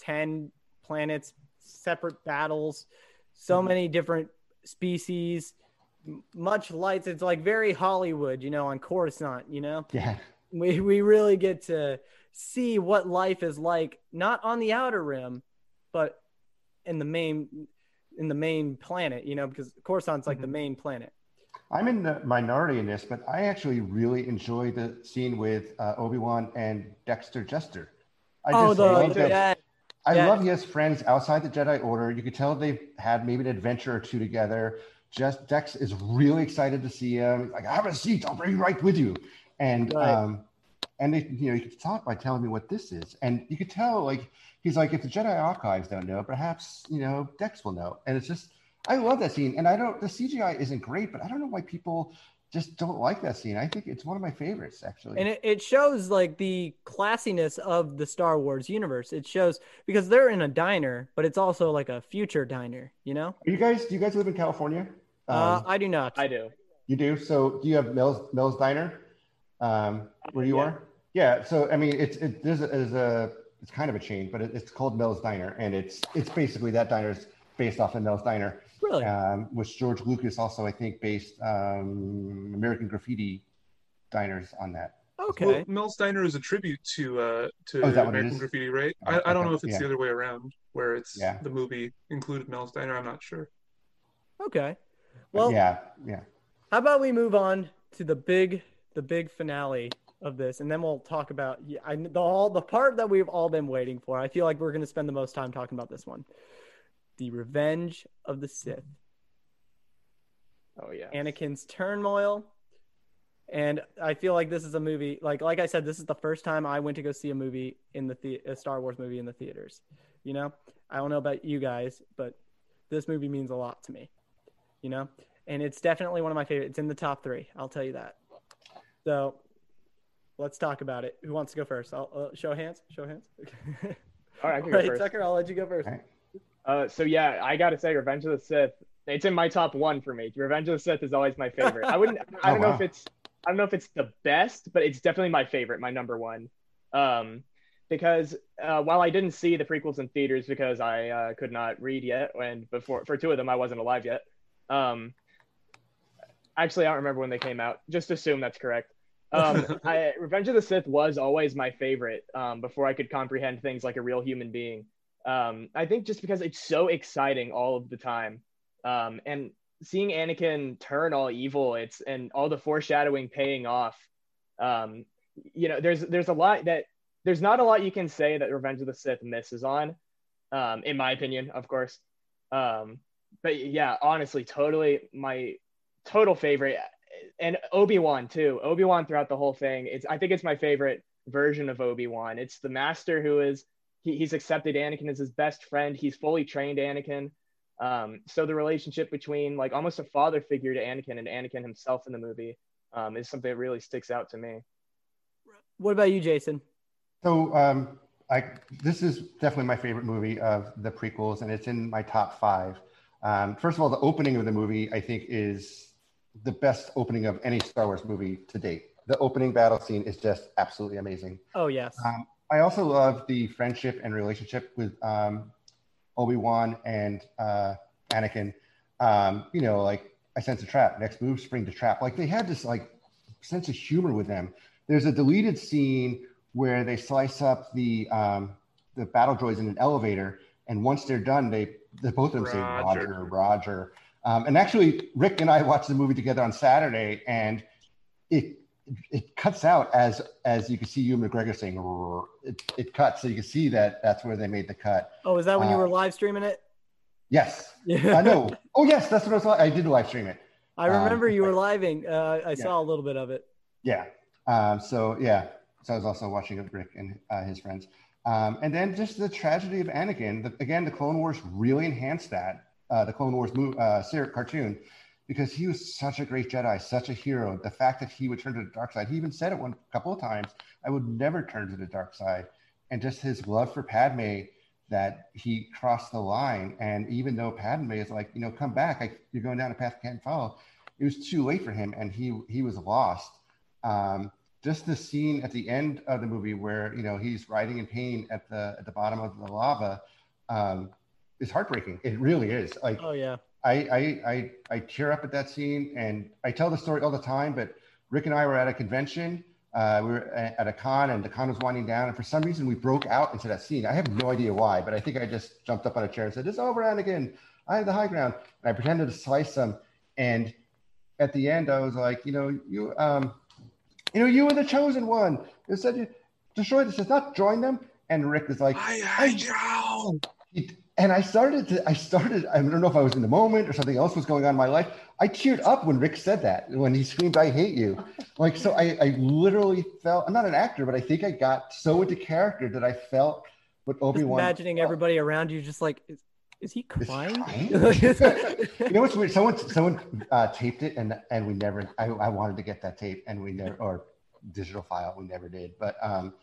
Speaker 2: ten planets, separate battles, so
Speaker 4: Mhm.
Speaker 2: many different species, much lights. It's like very Hollywood, you know, on Coruscant, you know.
Speaker 5: yeah,
Speaker 2: We we really get to see what life is like, not on the outer rim, but in the main in the main planet, you know, because Coruscant's like the
Speaker 4: Mhm.
Speaker 2: main planet.
Speaker 5: I'm in the minority in this, but I actually really enjoy the scene with uh, Obi Wan and Dexter Jettster. I
Speaker 2: oh,
Speaker 5: just
Speaker 2: the,
Speaker 5: love
Speaker 2: the
Speaker 5: that. I
Speaker 2: yeah.
Speaker 5: love he has friends outside the Jedi Order. You could tell they've had maybe an adventure or two together. Just Dex is really excited to see him. He's like, I have a seat. I'll bring you right with you. And
Speaker 2: Right.
Speaker 5: um, and they, you know, you could start by telling me what this is, and you could tell like he's like, if the Jedi archives don't know, perhaps you know Dex will know. And it's just, I love that scene. And I don't, the CGI isn't great, but I don't know why people just don't like that scene. I think it's one of my favorites actually.
Speaker 2: and it, it shows like the classiness of the Star Wars universe. It shows because they're in a diner, but it's also like a future diner, you know?
Speaker 5: you guys, do you guys live in California?
Speaker 2: uh,
Speaker 5: Um,
Speaker 2: I do not.
Speaker 3: I do.
Speaker 5: You do. So do you have Mel's Mel's Diner, um, where you
Speaker 3: yeah.
Speaker 5: are? Yeah. So I mean, it's it there's a, a it's kind of a chain, but it, it's called Mel's Diner, and it's it's basically that diner is based off of Mel's Diner,
Speaker 2: really?
Speaker 5: um, which George Lucas also I think based um, American Graffiti diners on that.
Speaker 2: okay.
Speaker 4: Well, Mel's Diner is a tribute to uh to
Speaker 5: Oh, is that what it
Speaker 4: American? Graffiti, right?
Speaker 5: Oh,
Speaker 4: I, I don't
Speaker 5: okay.
Speaker 4: know if it's
Speaker 5: Yeah.
Speaker 4: the other way around, where it's
Speaker 5: Yeah.
Speaker 4: the movie included Mel's Diner. I'm not sure.
Speaker 2: Okay. Well,
Speaker 5: yeah, yeah.
Speaker 2: how about we move on to the big the big finale of this, and then we'll talk about yeah, I, the all the part that we've all been waiting for. I feel like we're going to spend the most time talking about this one, the Revenge of the Sith.
Speaker 3: Oh yeah.
Speaker 2: Anakin's turmoil. And I feel like this is a movie like like I said, this is the first time I went to go see a movie in the, the a Star Wars movie in the theaters. You know, I don't know about you guys, but this movie means a lot to me. You know, and it's definitely one of my favorites. It's in the top three. I'll tell you that. So let's talk about it. Who wants to go first? I'll uh, show hands. Show hands. Okay.
Speaker 3: All right, I can go
Speaker 2: right,
Speaker 3: first.
Speaker 2: Tucker. I'll let you go first.
Speaker 5: All right.
Speaker 3: Uh, so yeah, I gotta say, Revenge of the Sith. It's in my top one for me. Revenge of the Sith is always my favorite. I wouldn't. I
Speaker 5: Oh,
Speaker 3: don't know
Speaker 5: wow.
Speaker 3: if it's. I don't know if it's the best, but it's definitely my favorite, my number one. Um, because uh, while I didn't see the prequels in theaters because I uh, could not read yet, and before for two of them I wasn't alive yet. Um, actually, I don't remember when they came out. Just assume that's correct. Um, I, Revenge of the Sith was always my favorite um, before I could comprehend things like a real human being. Um, I think just because it's so exciting all of the time, um, and seeing Anakin turn all evil, it's and all the foreshadowing paying off. Um, you know, there's there's a lot that there's not a lot you can say that Revenge of the Sith misses on, um, in my opinion, of course. Um, but yeah, honestly, totally my total favorite, and Obi Wan too. Obi Wan throughout the whole thing. It's I think it's my favorite version of Obi Wan. It's the master who is he, he's accepted Anakin as his best friend. He's fully trained Anakin. Um, so the relationship between like almost a father figure to Anakin and Anakin himself in the movie um, is something that really sticks out to me.
Speaker 2: What about you, Jason?
Speaker 5: So um, I this is definitely my favorite movie of the prequels, and it's in my top five. Um, first of all, the opening of the movie I think is the best opening of any Star Wars movie to date. the opening battle scene is just absolutely amazing.
Speaker 2: Oh yes.
Speaker 5: Um, I also love the friendship and relationship with um, Obi Wan and uh, Anakin. Um, you know, like I sense a trap. Next move, spring to trap. Like they had this like sense of humor with them. There's a deleted scene where they slice up the um, the battle droids in an elevator, and once they're done, they, they both of them say
Speaker 4: Roger.
Speaker 5: Roger, Roger. Um, and actually, Rick and I watched the movie together on Saturday, and it it cuts out as as you can see Ewan McGregor saying "Rrr." it, it cuts, so you can see that that's where they made the cut.
Speaker 2: oh, is that when you
Speaker 5: uh,
Speaker 2: were live streaming it?
Speaker 5: Yes, I know. Oh yes, that's what I was. I did live stream it.
Speaker 2: I remember
Speaker 5: Um,
Speaker 2: you were living. Uh, I
Speaker 5: Yeah.
Speaker 2: saw a little bit of it.
Speaker 5: Yeah. Um, so yeah. So I was also watching it with Rick and uh, his friends. Um, and then just the tragedy of Anakin. The, again, the Clone Wars really enhanced that. Uh, the Clone Wars mo- uh, cartoon, because he was such a great Jedi, such a hero. The fact that he would turn to the dark side, he even said it one couple of times. I would never turn to the dark side, and just his love for Padme that he crossed the line. And even though Padme is like, you know, come back, I, you're going down a path you can't follow. It was too late for him, and he he was lost. Um, just the scene at the end of the movie where you know he's writhing in pain at the at the bottom of the lava um, is heartbreaking. It really is. Like
Speaker 2: Oh yeah.
Speaker 5: I, I I I tear up at that scene, and I tell the story all the time. But Rick and I were at a convention. Uh, we were at at a con, and the con was winding down, and for some reason we broke out into that scene. I have no idea why, but I think I just jumped up on a chair and said, "It's over, Anakin. I have the high ground." And I pretended to slice them, and at the end, I was like, "You know, you um, you know, you were the chosen one. It said you destroy this. It's not join them." And Rick is like,
Speaker 4: I hate you.
Speaker 5: it- and I started to, I started, I don't know if I was in the moment or something else was going on in my life. I cheered up when Rick said that, when he screamed, I hate you. Like, so I, I literally felt, I'm not an actor, but I think I got so into character that I felt what
Speaker 2: Just
Speaker 5: Obi-Wan.
Speaker 2: imagining
Speaker 5: felt.
Speaker 2: everybody around you just like, is, is he
Speaker 5: Is
Speaker 2: crying?
Speaker 5: crying? you know what's weird? Someone, someone uh, taped it and, and we never, I, I wanted to get that tape and we never, or digital file, we never did. But um,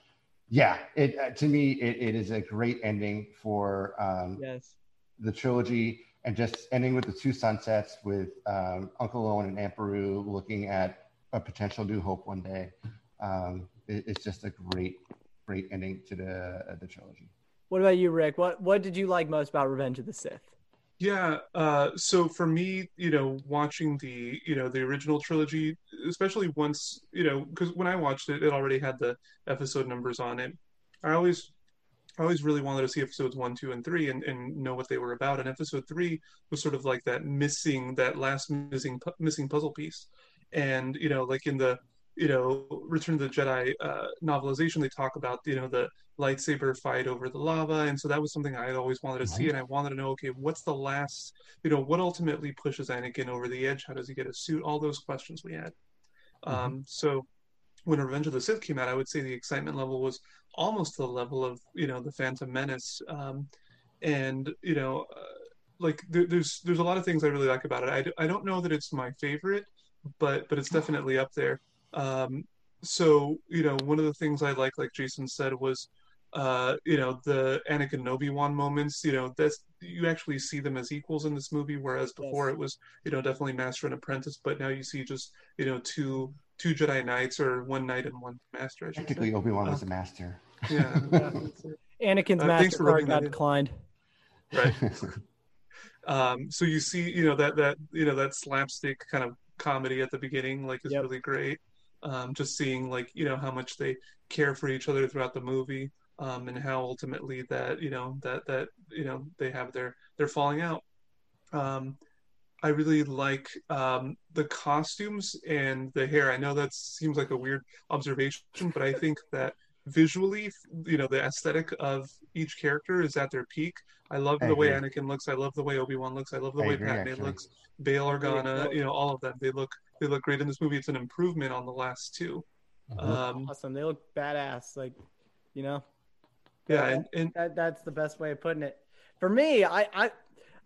Speaker 5: yeah, it, uh, to me, it, it is a great ending for, um,
Speaker 2: yes.
Speaker 5: the trilogy and just ending with the two sunsets with um, Uncle Owen and Aunt Beru looking at a potential new hope one day. Um, it- it's just a great, great ending to the uh, the trilogy.
Speaker 2: What about you, Rick? What What did you like most about Revenge of the Sith?
Speaker 4: Yeah, uh, so for me, you know, watching the, you know, the original trilogy, especially once, you know, because when I watched it, it already had the episode numbers on it. I always, I always really wanted to see episodes one, two, and three, and, and know what they were about. And episode three was sort of like that missing, that last missing, missing puzzle piece. And you know, like in the, you know, Return of the Jedi uh, novelization, they talk about, you know, the lightsaber fight over the lava and so that was something i had always wanted to see and i wanted to know okay what's the last you know what ultimately pushes anakin over the edge? How does he get a suit? All those questions we had. Um, so when revenge of the sith came out i would say the excitement level was almost to the level of you know the phantom menace um, and you know uh, like there, there's there's a lot of things i really like about it. I, I don't know that it's my favorite but but it's definitely up there um, so you know one of the things i like like jason said was uh, you know, the Anakin and Obi-Wan moments, you know, that's you actually see them as equals in this movie, whereas before
Speaker 2: Yes.
Speaker 4: it was, you know, definitely master and apprentice, but now you see just, you know, two two Jedi Knights or one Knight and one Master. I
Speaker 5: Technically,
Speaker 4: say.
Speaker 5: Obi Wan was a master.
Speaker 4: Yeah,
Speaker 2: Yeah. Anakin's
Speaker 4: Uh, thanks for rubbing
Speaker 2: Mastercard
Speaker 4: that
Speaker 2: got declined.
Speaker 4: right. Um, so you see, you know, that that you know that slapstick kind of comedy at the beginning, like, is
Speaker 2: Yep.
Speaker 4: really great. Um, just seeing like you know how much they care for each other throughout the movie, um, and how ultimately that you know that that you know they have their they're falling out. Um, I really like um, the costumes and the hair. I know that seems like a weird observation, but I think that visually, you know, the aesthetic of each character is at their peak. I love
Speaker 5: I
Speaker 4: the way
Speaker 5: agree.
Speaker 4: Anakin looks. I love the way Obi Wan looks. I love the
Speaker 5: I
Speaker 4: way
Speaker 5: agree,
Speaker 4: Padme
Speaker 5: actually.
Speaker 4: looks. Bail Organa, you know, all of them. They look they look great in this movie. It's an improvement on the last two.
Speaker 5: Mhm.
Speaker 4: Um,
Speaker 2: Awesome. They look badass. Like, you know.
Speaker 4: yeah,
Speaker 2: Yeah.
Speaker 4: and, and
Speaker 2: That that's the best way of putting it. For me, I I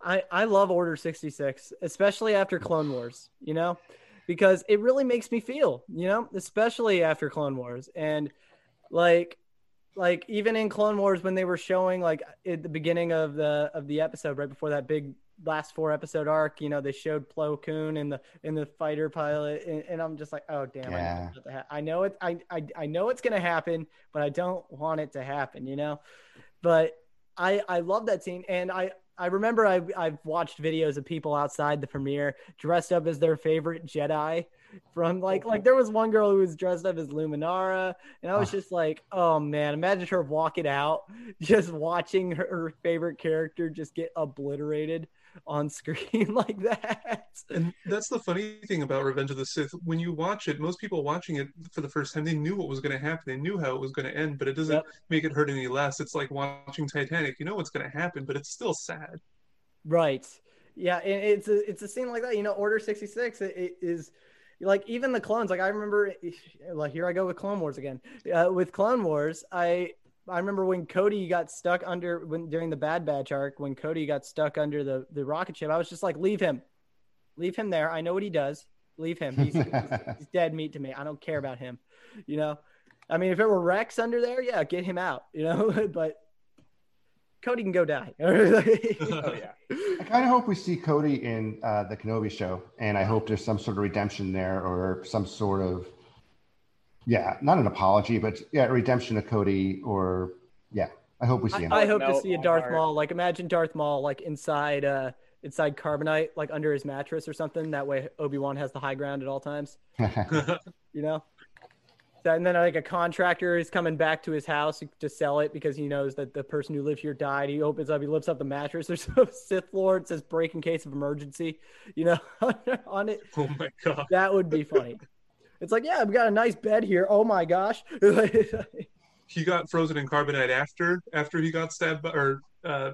Speaker 2: I, I love Order 66, especially after Clone Wars, you know? Because it really makes me feel, you know, especially after Clone Wars. And like like even in Clone Wars when they were showing like at the beginning of the of the episode right before that big last four episode arc. You know, they showed Plo Koon in the in the fighter pilot, and, and I'm just like, oh damn,
Speaker 5: Yeah.
Speaker 2: I, know ha- I know it. I, I I know it's gonna happen, but I don't want it to happen. You know, but I I love that scene, and I. I remember I, I've watched videos of people outside the premiere dressed up as their favorite Jedi from like like there was one girl who was dressed up as Luminara and I was
Speaker 5: Ah.
Speaker 2: just like oh man imagine her walking out just watching her, her favorite character just get obliterated on screen like that
Speaker 4: And that's the funny thing about Revenge of the Sith. When you watch it, most people watching it for the first time, they knew what was going to happen. They knew how it was going to end, but it doesn't
Speaker 2: Yep.
Speaker 4: make it hurt any less. It's like watching Titanic. You know what's going to happen, but it's still sad.
Speaker 2: Right. Yeah, and it's a it's a scene like that. You know, Order sixty six it is like even the clones. Like I remember, like here I go with Clone Wars again. Uh, with Clone Wars, I I remember when Cody got stuck under when during the Bad Batch arc when Cody got stuck under the the rocket ship. I was just like, leave him, leave him there. I know what he does. Leave him. He's, he's, he's dead meat to me. I don't care about him. You know. I mean, if it were Rex under there, yeah, get him out. You know, but. Cody can go die.
Speaker 3: Oh yeah.
Speaker 5: I kind of hope we see Cody in uh, the Kenobi show, and I hope there's some sort of redemption there, or some sort of, yeah, not an apology, but yeah, redemption of Cody, or yeah, I hope we see him.
Speaker 2: I, I hope to see a Darth
Speaker 3: heart.
Speaker 2: Maul. Like imagine Darth Maul like inside uh inside carbonite, like under his mattress or something. That way Obi Wan has the high ground at all times. You know. So, and then like a contractor is coming back to his house to sell it because he knows that the person who lived here died. He opens up, he lifts up the mattress. There's a Sith Lord says "break in case of emergency." You know, on it.
Speaker 4: oh my god.
Speaker 2: That would be funny. It's like, yeah, we got a nice bed here. Oh my gosh.
Speaker 4: He got frozen in carbonite after after he got stabbed, by, or uh,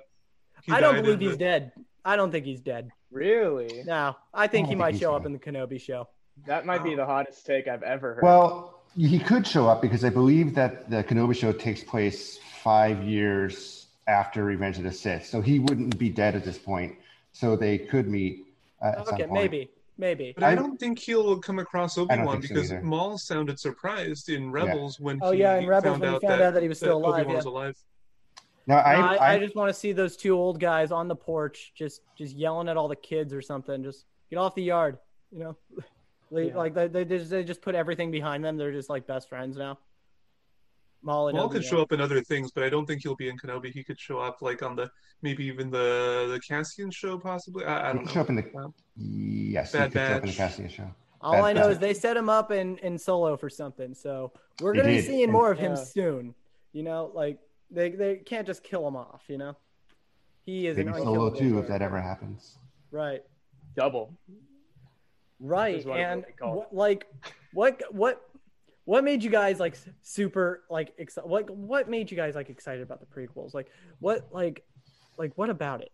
Speaker 2: I don't believe he's
Speaker 4: the-
Speaker 2: dead. I don't think he's dead.
Speaker 3: Really?
Speaker 2: No, I think
Speaker 5: I
Speaker 2: he
Speaker 5: don't
Speaker 2: might
Speaker 5: think he's
Speaker 2: show up in the Kenobi show.
Speaker 3: That might be the hottest take I've ever heard.
Speaker 5: well, he could show up because I believe that the Kenobi show takes place five years after Revenge of the Sith, so he wouldn't be dead at this point. So they could meet uh,
Speaker 2: Okay, maybe, maybe.
Speaker 4: But I
Speaker 5: I-
Speaker 4: don't think he'll come across Obi Wan
Speaker 5: think so
Speaker 4: because
Speaker 5: either.
Speaker 4: Maul sounded surprised in Rebels when
Speaker 2: Oh
Speaker 4: he
Speaker 2: yeah, in Rebels
Speaker 4: found
Speaker 2: when he
Speaker 4: out
Speaker 2: found
Speaker 4: that,
Speaker 2: out that he was still alive.
Speaker 4: Obi-Wan
Speaker 2: Yeah.
Speaker 4: was alive.
Speaker 5: Now, I,
Speaker 2: No, I,
Speaker 5: I,
Speaker 2: I just want to see those two old guys on the porch, just just yelling at all the kids or something. Just get off the yard, you know. Like-
Speaker 3: Yeah.
Speaker 2: Like they, they just they just put everything behind them. They're just like best friends now. Maul and
Speaker 4: Maul could show up in other things, but I don't think he'll be in Kenobi. He could show up like on the maybe even the the Cassian show, possibly. I, I don't
Speaker 5: could
Speaker 4: know.
Speaker 5: show up in the
Speaker 4: Wow.
Speaker 5: yes, he
Speaker 4: Bad
Speaker 5: could show up in the
Speaker 4: Batch.
Speaker 5: Cassian show.
Speaker 2: All
Speaker 5: Bad
Speaker 2: I know
Speaker 5: Batch.
Speaker 2: is they set him up in in Solo for something. So we're gonna be seeing more of him
Speaker 3: Yeah.
Speaker 2: soon. You know, like they they can't just kill him off. You know, he is
Speaker 5: Maybe
Speaker 2: an
Speaker 5: Solo too, if that ever happens.
Speaker 2: Right.
Speaker 3: Double.
Speaker 2: Right.
Speaker 3: is what it
Speaker 2: And
Speaker 3: will be called.
Speaker 2: what, like, what, what, what made you guys like super like exci- what what made you guys like excited about the prequels? Like, what like, like what about it?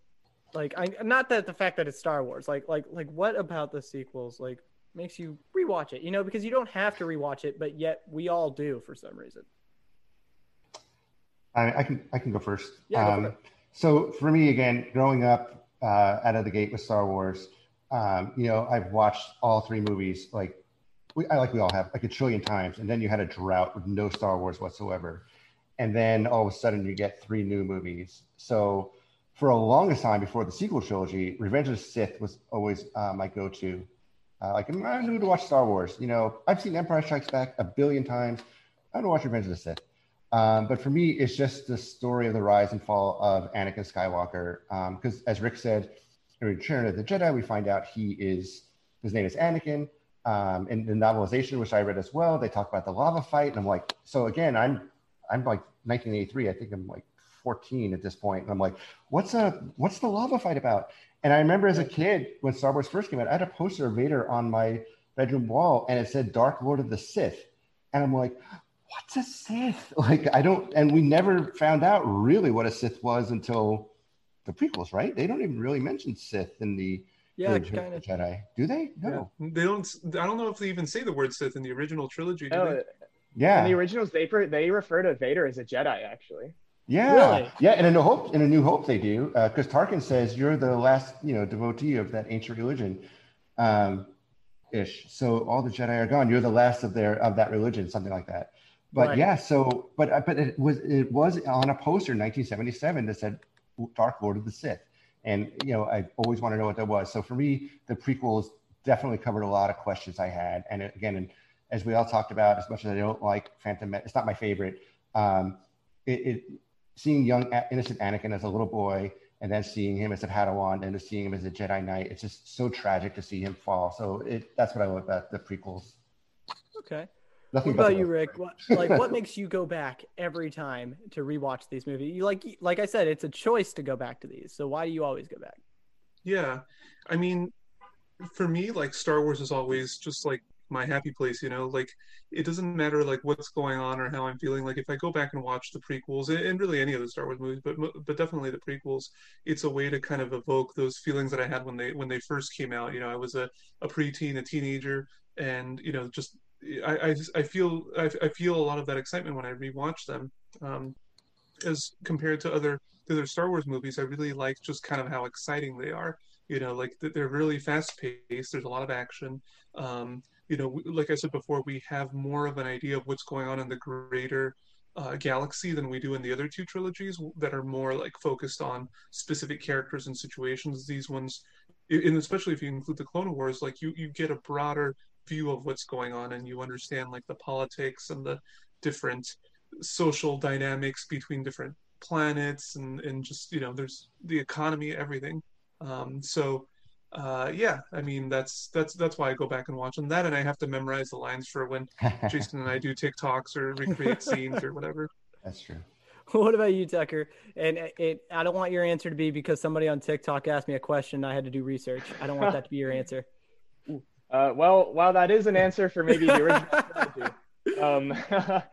Speaker 2: Like, I not that the fact that it's Star Wars. Like, like, like what about the sequels like makes you rewatch it? You know, because you don't have to rewatch it, but yet we all do for some reason.
Speaker 5: I, I can I can go first.
Speaker 2: Yeah, go
Speaker 5: Um, so for me, again, growing up uh, out of the gate with Star Wars, um, you know, I've watched all three movies like we, I like we all have like a trillion times, and then you had a drought with no Star Wars whatsoever, and then all of a sudden you get three new movies. So for a longest time before the sequel trilogy, Revenge of the Sith was always uh, my go-to. Uh, like I'm to watch Star Wars. You know, I've seen Empire Strikes Back a billion times. I don't watch Revenge of the Sith. Um, but for me, it's just the story of the rise and fall of Anakin Skywalker. Because as Rick said, in Return of the Jedi, we find out he is his name is Anakin. Um, in the novelization, which I read as well, they talk about the lava fight, and I'm like, so again, I'm I'm like 1983. I think I'm like 14 at this point, and I'm like, what's a what's the lava fight about? And I remember as a kid when Star Wars first came out, I had a poster of Vader on my bedroom wall, and it said Dark Lord of the Sith, and I'm like, what's a Sith? Like I don't, and we never found out really what a Sith was until the prequels, right? They don't even really mention Sith in the
Speaker 2: Yeah, kind
Speaker 5: of
Speaker 2: of.
Speaker 5: Jedi, do they? No.
Speaker 4: They don't. I don't know if they even say the word Sith in the original trilogy. Do
Speaker 3: Oh,
Speaker 4: they?
Speaker 5: Yeah,
Speaker 3: in the originals, they per- they refer to Vader as a Jedi. Actually,
Speaker 5: yeah,
Speaker 2: Really?
Speaker 5: yeah. In a New Hope, in a New Hope, they do because Tarkin says you're the last, you know, devotee of that ancient religion, um, ish. So all the Jedi are gone. You're the last of their of that religion, something like that. But
Speaker 2: Right.
Speaker 5: yeah, so but uh, but it was it was on a poster in 1977 that said Dark Lord of the Sith, And you know, I always want to know what that was. So for me, the prequels definitely covered a lot of questions I had. And again, and as we all talked about, as much as I don't like Phantom, it's not my favorite. Um, it, it seeing young innocent Anakin as a little boy and then seeing him as a Padawan and then seeing him as a Jedi Knight, it's just so tragic to see him fall. So it, that's what I love about the prequels.
Speaker 2: Okay.
Speaker 5: Nothing
Speaker 2: what about you, Rick? What, like, what makes you go back every time to rewatch these movies? You like, like I said, it's a choice to go back to these. So why do you always go back?
Speaker 4: Yeah, I mean, for me, like Star Wars is always just like my happy place you know like it doesn't matter like what's going on or how i'm feeling like if i go back and watch the prequels and really any of the star wars movies but but definitely the prequels it's a way to kind of evoke those feelings that i had when they when they first came out you know i was a, a preteen a teenager and you know just i i, feel I, I feel a lot of that excitement when i rewatch them um as compared to other to other star wars movies i really like just kind of how exciting they are you know like they're really fast paced there's a lot of action um, you know, like I said before, we have more of an idea of what's going on in the greater uh, galaxy than we do in the other two trilogies that are more like focused on specific characters and situations. These ones, and especially if you include the Clone Wars, like you you get a broader view of what's going on and you understand like the politics and the different social dynamics between different planets and and just you know there's the economy everything um, so uh, yeah, I mean that's that's that's why I go back and watch them. That and I have to memorize the lines for when Jason and I do TikToks or recreate scenes or whatever.
Speaker 5: That's true.
Speaker 2: What about you, Tucker? And it, it, I don't want your answer to be because somebody on TikTok asked me a question. I had to do research. I don't want that to be your answer.
Speaker 3: Uh, well, while that is an answer for maybe the original um,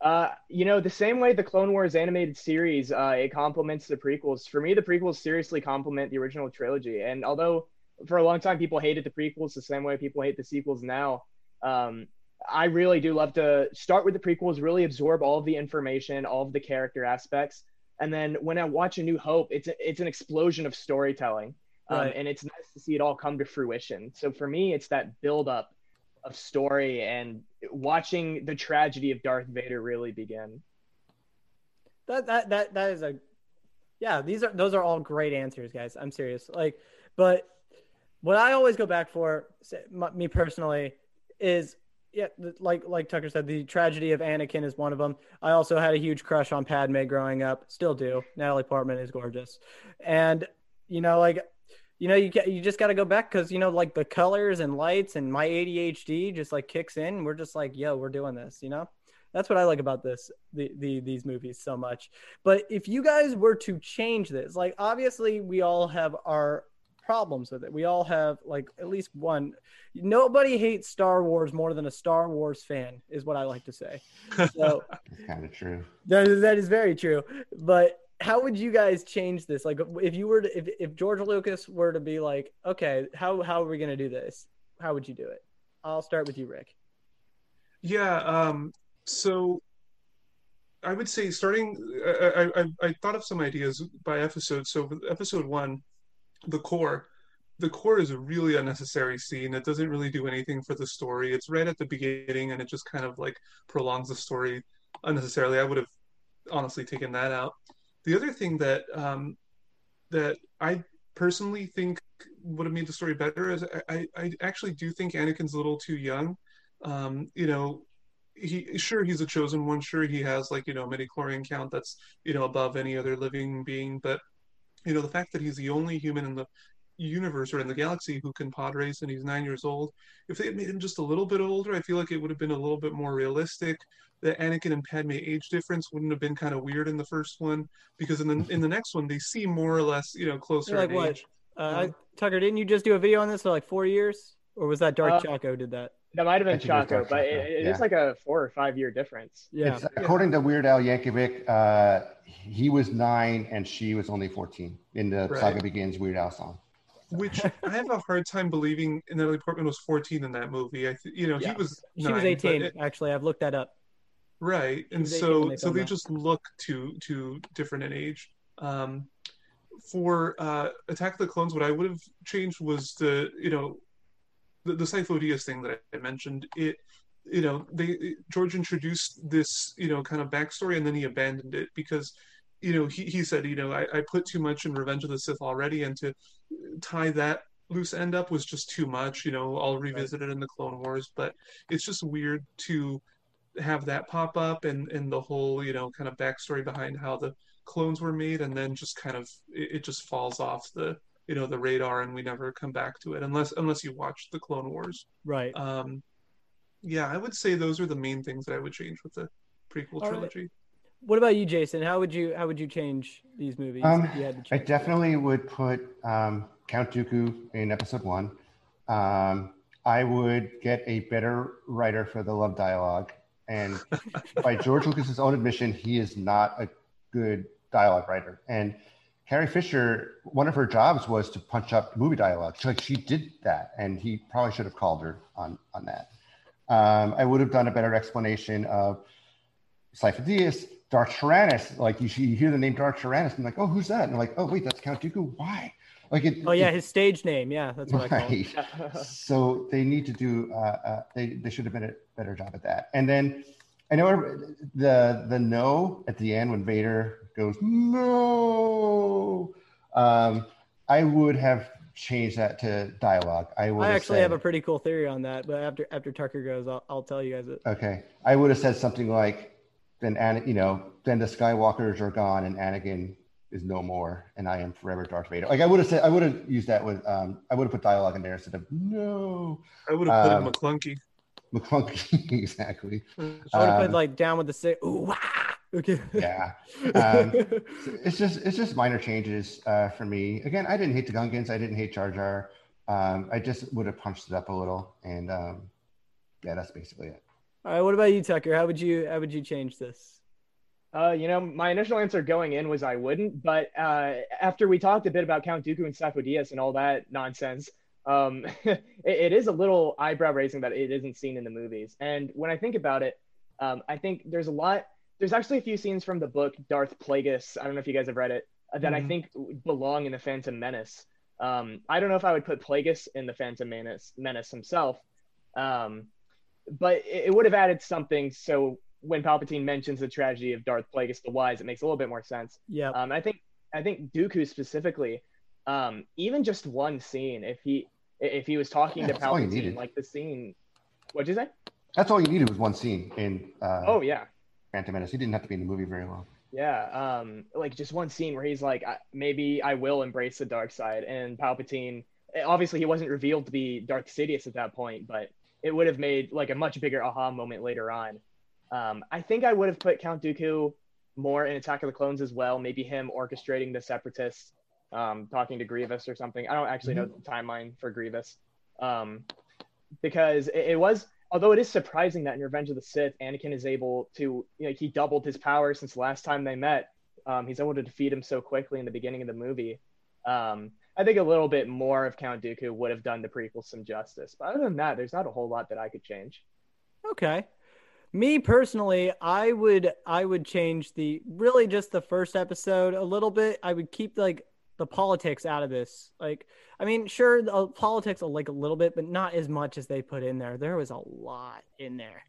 Speaker 3: uh, you know, the same way the Clone Wars animated series, uh, it complements the prequels. For me, the prequels seriously complement the original trilogy. And although for a long time people hated the prequels the same way people hate the sequels now. Um, I really do love to start with the prequels, really absorb all of the information, all of the character aspects, and then when I watch A New Hope, it's a, it's an explosion of storytelling, um, and it's nice to see it all come to fruition. So for me, it's that build up of story and watching the tragedy of Darth Vader really begin.
Speaker 2: That that that that is a yeah. These are those are all great answers, guys. I'm serious. Like, but what I always go back for, me personally, is yeah, like like Tucker said, the tragedy of Anakin is one of them. I also had a huge crush on Padme growing up, still do. Natalie Portman is gorgeous, and you know, like you know, you get you just got to go back because you know, like the colors and lights and my ADHD just like kicks in. We're just like, yo, we're doing this, you know. That's what I like about this, the, the these movies so much. But if you guys were to change this, like obviously we all have our problems with it. We all have like at least one. Nobody hates Star Wars more than a Star Wars fan, is what I like to say. So
Speaker 5: kind of true.
Speaker 2: That, that is very true. But how would you guys change this? Like, if you were to, if, if George Lucas were to be like, okay, how how are we to do this? How would you do it? I'll start with you, Rick.
Speaker 4: Yeah. Um. So I would say starting. I, I I thought of some ideas by episode. So episode one, the core the core is a really unnecessary scene it doesn't really do anything for the story it's right at the beginning and it just kind of like prolongs the story unnecessarily i would have honestly taken that out the other thing that um, that i personally think would have made the story better is i i actually do think anakin's a little too young. Um, you know he sure he's a chosen one. Sure he has like you know midi-chlorian count that's you know above any other living being. But you know the fact that he's the only human in the universe or in the galaxy who can pod race and he's nine years old if they had made him just a little bit older i feel like it would have been a little bit more realistic the anakin and padme age difference wouldn't have been kind of weird in the first one because in the in the next one they seem more or less you know closer
Speaker 2: like
Speaker 4: in
Speaker 2: what?
Speaker 4: age
Speaker 2: uh, um, tucker didn't you just do a video on this for like four years or was that dark uh, chaco did that
Speaker 3: that might have been Chaco, but it, it yeah. is like a four or five year difference.
Speaker 2: Yeah.
Speaker 5: It's, according to Weird Al Yankovic, uh, he was nine and she was only 14 in the right. Saga Begins Weird Al song.
Speaker 4: Which I have a hard time believing Natalie Portman was 14 in that movie. I, th- you know, yeah. he was.
Speaker 2: She was 18. It, actually, I've looked that up.
Speaker 4: Right, and so so they that. just look too too different in age. Um, for uh, Attack of the Clones, what I would have changed was the you know the, the Dyas thing that I mentioned. It you know they george introduced this you know kind of backstory and then he abandoned it because you know, he, he said, you know, I, I put too much in Revenge of the Sith already, and to tie that loose end up was just too much. You know, I'll revisit it in the Clone Wars, but it's just weird to have that pop up and and the whole you know kind of backstory behind how the clones were made, and then just kind of it, it just falls off the you know the radar, and we never come back to it unless unless you watch the Clone Wars.
Speaker 2: Right.
Speaker 4: Um, yeah, I would say those are the main things that I would change with the prequel
Speaker 2: All right. What about you, Jason? How would you how would you change these movies?
Speaker 5: Um,
Speaker 2: if you had to
Speaker 5: I definitely would put um, Count Dooku in episode one. Um, I would get a better writer for the love dialogue. And by George Lucas's own admission, he is not a good dialogue writer. And Carrie Fisher, one of her jobs was to punch up movie dialogue. She, like she did that, and he probably should have called her on on that. Um, I would have done a better explanation of Cypher Darth Tyrannus. Like you, see- you hear the name Darth Tyrannus, and like, oh, who's that? And like, oh, wait, that's Count Dooku. Why? Like it.
Speaker 2: Oh yeah,
Speaker 5: it-
Speaker 2: his stage name. Yeah, that's what I call it.
Speaker 5: right. so they need to do. Uh, uh, they they should have been a better job at that. And then I know the the no at the end when Vader goes no. Um, I would have changed that to dialogue. I would.
Speaker 2: I actually
Speaker 5: said,
Speaker 2: have a pretty cool theory on that, but after after Tucker goes, I'll, I'll tell you guys it.
Speaker 5: Okay, I would have said something like, "Then, Ana- you know, then the Skywalkers are gone and Anakin is no more, and I am forever Darth Vader." Like I would have said, I would have used that with, um, I would have put dialogue in there instead of no,
Speaker 4: I would have put
Speaker 5: Um,
Speaker 4: in McClunky.
Speaker 5: McClunky exactly.
Speaker 2: I would have put
Speaker 5: Um,
Speaker 2: like down with the six. Ooh, wah! Okay.
Speaker 5: Yeah, um, it's just it's just minor changes uh, for me. Again, I didn't hate the Gungans, I didn't hate Jar Jar. Um, I just would have punched it up a little, and um, yeah, that's basically it.
Speaker 2: All right. What about you, Tucker? How would you how would you change this?
Speaker 3: Uh, you know, my initial answer going in was I wouldn't, but uh, after we talked a bit about Count Dooku and Sifo Dyas and all that nonsense, um, it, it is a little eyebrow raising that it isn't seen in the movies. And when I think about it, um, I think there's a lot. There's actually a few scenes from the book Darth Plagueis. I don't know if you guys have read it that I
Speaker 4: Mhm.
Speaker 3: think belong in the Phantom Menace. Um, I don't know if I would put Plagueis in the Phantom Menace, Menace himself, um, but it, it would have added something. So when Palpatine mentions the tragedy of Darth Plagueis the Wise, it makes a little bit more sense.
Speaker 2: Yeah.
Speaker 3: Um, I think I think Dooku specifically, um, even just one scene, if he if he was talking
Speaker 5: Yeah,
Speaker 3: to
Speaker 5: that's all you
Speaker 3: Palpatine, like the scene, what'd you say?
Speaker 5: That's all you needed was one scene in uh,
Speaker 3: Oh yeah,
Speaker 5: Phantom Menace. He didn't have to be in the movie very long.
Speaker 3: yeah. Um, like just one scene where he's like, I- maybe I will embrace the dark side, and Palpatine. Obviously, he wasn't revealed to be Darth Sidious at that point, but it would have made like a much bigger aha moment later on. Um, I think I would have put Count Dooku more in Attack of the Clones as well. Maybe him orchestrating the Separatists, um, talking to Grievous or something. I don't actually know the timeline for Grievous, um, because it, it was. Although it is surprising that in Revenge of the Sith, Anakin is able to, you know, he doubled his power since the last time they met. Um, he's able to defeat him so quickly in the beginning of the movie. Um, I think a little bit more of Count Dooku would have done the prequel some justice. But other than that, there's not a whole lot that I could change.
Speaker 2: Okay. Me personally, I would I would change the really just the first episode a little bit. I would keep like the politics out of this. Like, I mean, sure, the uh, politics like a little bit, but not as much as they put in there. There was a lot in there,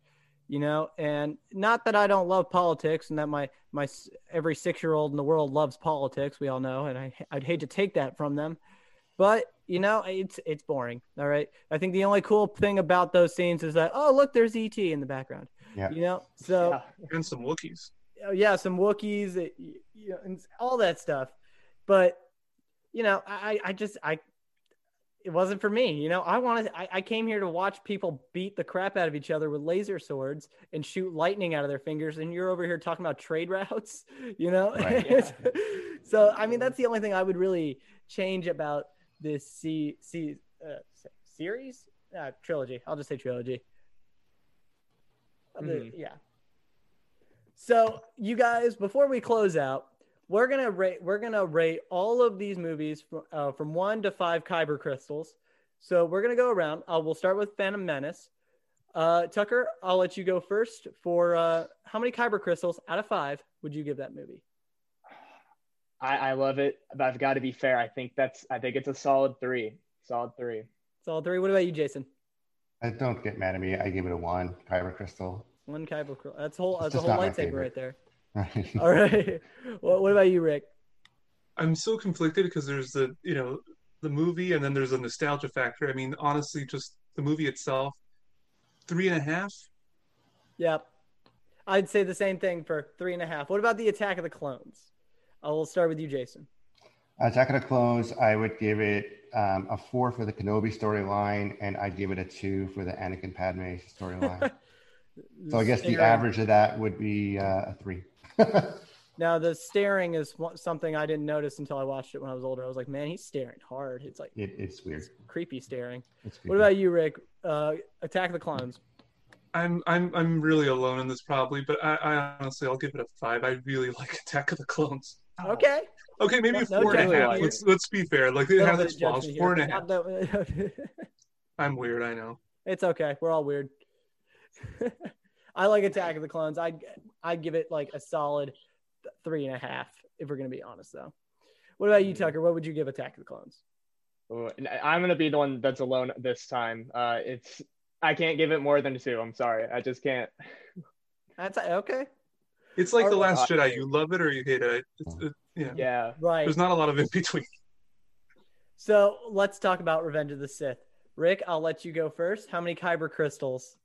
Speaker 2: you know. And not that I don't love politics, and that my my every six year old in the world loves politics. We all know, and I I'd hate to take that from them, but you know, it's it's boring. All right. I think the only cool thing about those scenes is that oh look, there's ET in the background.
Speaker 5: Yeah.
Speaker 2: You know, so
Speaker 3: Yeah.
Speaker 4: and some Wookiees.
Speaker 2: oh, yeah, some Wookiees, you know, and all that stuff. But you know, I I just I it wasn't for me. You know, I wanted I, I came here to watch people beat the crap out of each other with laser swords and shoot lightning out of their fingers, and you're over here talking about trade routes. You know,
Speaker 5: Right.
Speaker 2: so I mean that's the only thing I would really change about this C C uh, series uh, trilogy. I'll just say trilogy.
Speaker 3: Mhm.
Speaker 2: Yeah. So you guys, before we close out, we're gonna rate we're gonna rate all of these movies from, uh, from one to five kyber crystals. So we're gonna go around. Uh, we'll start with Phantom Menace. Uh, Tucker, I'll let you go first. For uh, how many kyber crystals out of five would you give that movie?
Speaker 3: I, I love it, but I've got to be fair. I think that's I think it's a solid three. Solid three.
Speaker 2: So three. What about you, Jason?
Speaker 5: Uh, don't get mad at me. I gave it a one. Kyber Crystal.
Speaker 2: One kyber crystal. That's a whole. That's a whole
Speaker 5: not my
Speaker 2: lightsaber right there. All right. What, what about you, Rick?
Speaker 4: I'm so conflicted because there's the you know the movie and then there's a nostalgia factor. I mean, honestly, just the movie itself, three and a half.
Speaker 2: Yep. I'd say the same thing for three and a half. What about the Attack of the Clones? I will start with you, Jason.
Speaker 5: Attack of the Clones, I would give it um, a four for the Kenobi storyline, and I'd give it a two for the Anakin Padme storyline. so I guess the average of that would be uh, a three.
Speaker 2: Now the staring is something I didn't notice until I watched it when I was older. I was like, man, he's staring hard. It's like
Speaker 5: It, it's weird.
Speaker 2: creepy staring.
Speaker 5: It's
Speaker 2: What about you, Rick? Uh, Attack of the Clones.
Speaker 4: I'm I'm I'm really alone in this probably, but I, I honestly I'll give it a five. I really like Attack of the Clones.
Speaker 2: Okay.
Speaker 4: Okay, maybe a
Speaker 2: No
Speaker 4: four and a half.
Speaker 3: here.
Speaker 4: Let's let's be fair. Like it
Speaker 2: Little
Speaker 4: has
Speaker 2: bit
Speaker 4: its flaws.
Speaker 2: judgment
Speaker 4: Four and
Speaker 2: here.
Speaker 4: a half.
Speaker 2: Not that-
Speaker 4: I'm weird. I know.
Speaker 2: it's okay. We're all weird. I like Attack of the Clones. I'd I'd give it like a solid three and a half if we're gonna be honest though. What about you, Tucker? What would you give Attack of the Clones?
Speaker 3: Ooh, I- I'm gonna be the one that's alone this time. Uh, it's I can't give it more than a two. I'm sorry, I just can't.
Speaker 2: That's okay.
Speaker 4: It's like
Speaker 2: Or
Speaker 4: the
Speaker 2: what
Speaker 4: Last
Speaker 3: I-
Speaker 4: Jedi. You love it or you hate it. It's, it yeah.
Speaker 3: Yeah,
Speaker 2: Right.
Speaker 4: There's not a lot of in between.
Speaker 2: So let's talk about Revenge of the Sith. Rick, I'll let you go first. How many Kyber crystals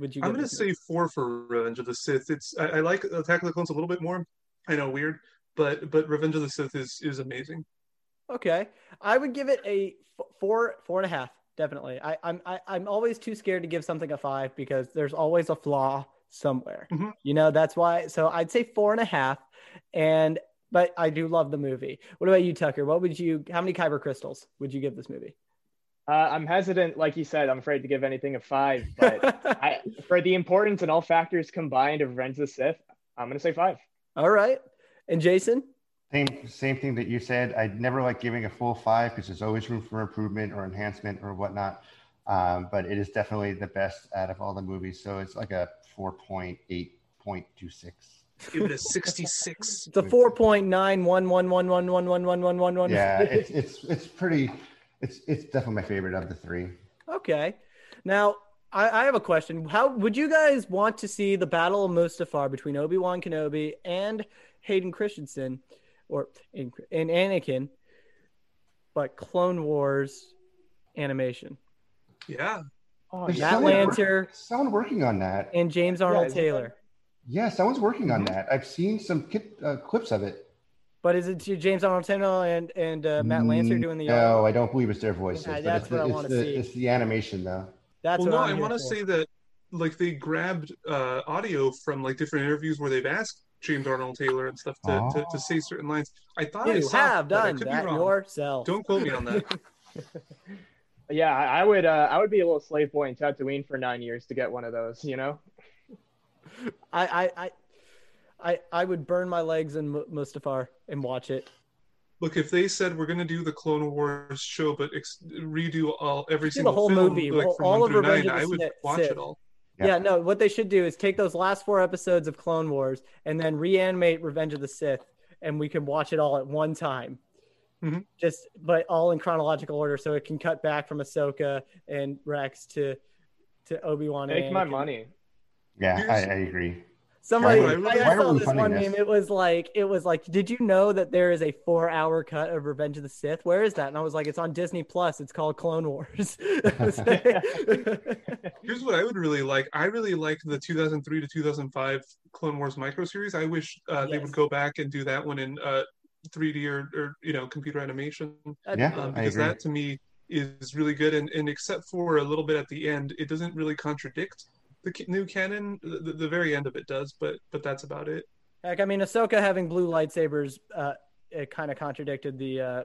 Speaker 2: would you?
Speaker 4: I'm gonna say four for Revenge of the Sith. It's I, I like Attack of the Clones a little bit more. I know weird, but but Revenge of the Sith is is amazing.
Speaker 2: Okay, I would give it a four, four and a half. Definitely. I, I'm I, I'm always too scared to give something a five because there's always a flaw somewhere.
Speaker 4: Mhm.
Speaker 2: You know that's why. So I'd say four and a half. And but I do love the movie. What about you, Tucker? What would you? How many Kyber crystals would you give this movie?
Speaker 3: Uh, I'm hesitant, like you said, I'm afraid to give anything a five, but I, for the importance and all factors combined of Revenge the Sith, I'm going to say five.
Speaker 2: All right. And Jason?
Speaker 5: Same, same thing that you said. I'd never like giving a full five because there's always room for improvement or enhancement or whatnot. Um, but it is definitely the best out of all the movies. So it's like a 4.8.26.
Speaker 4: Give it a 66.
Speaker 2: it's a 4.9111111111.
Speaker 5: Yeah, it's, it's, it's pretty it's it's definitely my favorite of the three.
Speaker 2: Okay. Now, I, I have a question. How would you guys want to see the Battle of Mustafar between Obi Wan Kenobi and Hayden Christensen, or and, and Anakin, but Clone Wars animation
Speaker 4: Yeah.
Speaker 3: Oh,
Speaker 5: There's
Speaker 2: Matt
Speaker 5: someone work- Someone working on that.
Speaker 2: and James Arnold
Speaker 3: isn't that-
Speaker 2: Taylor?
Speaker 5: Yeah, someone's working on
Speaker 4: Mhm.
Speaker 5: that. I've seen some kit, uh, clips of it.
Speaker 2: But is it James Arnold Taylor and and uh, Matt Lanter doing the?
Speaker 5: No, I don't believe it's their voices.
Speaker 2: Yeah,
Speaker 5: but
Speaker 2: that's
Speaker 5: it's
Speaker 2: what
Speaker 5: the,
Speaker 2: I wanna see.
Speaker 5: It's the animation though.
Speaker 2: That's
Speaker 4: well,
Speaker 2: what
Speaker 4: no,
Speaker 2: I'm
Speaker 4: I want to say that like they grabbed uh, audio from like different interviews where they've asked James Arnold Taylor and stuff to, to, to say certain lines. I thought I saw,
Speaker 2: have
Speaker 4: but I
Speaker 2: done
Speaker 4: could
Speaker 2: that
Speaker 4: wrong.
Speaker 2: yourself.
Speaker 4: Don't quote me on that.
Speaker 3: Yeah, I I would. Uh, I would be a little slave boy in Tatooine for nine years to get one of those. You know.
Speaker 2: I, I, I, I, I would burn my legs in Mu- Mustafar and watch it.
Speaker 4: Look, if they said we're going to do the Clone Wars show, but ex- redo all every single the
Speaker 2: whole
Speaker 4: film,
Speaker 2: movie,
Speaker 4: like
Speaker 2: all-
Speaker 4: from
Speaker 2: all of
Speaker 4: through
Speaker 2: Revenge
Speaker 4: nine,
Speaker 2: of the
Speaker 4: I would
Speaker 2: Sith-
Speaker 4: watch it all.
Speaker 5: Yeah.
Speaker 2: Yeah. no, what they should do is take those last four episodes of Clone Wars and then reanimate Revenge of the Sith, and we can watch it all at one time.
Speaker 4: Mhm.
Speaker 2: Just, but all in chronological order, so it can cut back from Ahsoka and Rex to to Obi Wan.
Speaker 3: Take my money.
Speaker 5: Yeah, I, I agree.
Speaker 2: Somebody,
Speaker 4: Why are
Speaker 2: I, I saw this one
Speaker 5: this?
Speaker 2: meme. It was like, it was like, did you know that there is a four-hour cut of Revenge of the Sith? Where is that? And I was like, it's on Disney Plus. It's called Clone Wars.
Speaker 4: Here's what I would really like. I really like the 2003 to 2005 Clone Wars micro series. I wish uh, they would go back and do that one in uh, 3D or, or you know computer animation
Speaker 5: Yeah.
Speaker 4: um,
Speaker 5: I
Speaker 4: because
Speaker 5: agree.
Speaker 4: that to me is really good. And, and except for a little bit at the end, it doesn't really contradict the new canon. The, the, the very end of it does, but but that's about it.
Speaker 2: Heck, I mean, Ahsoka having blue lightsabers, uh, it kind of contradicted the uh,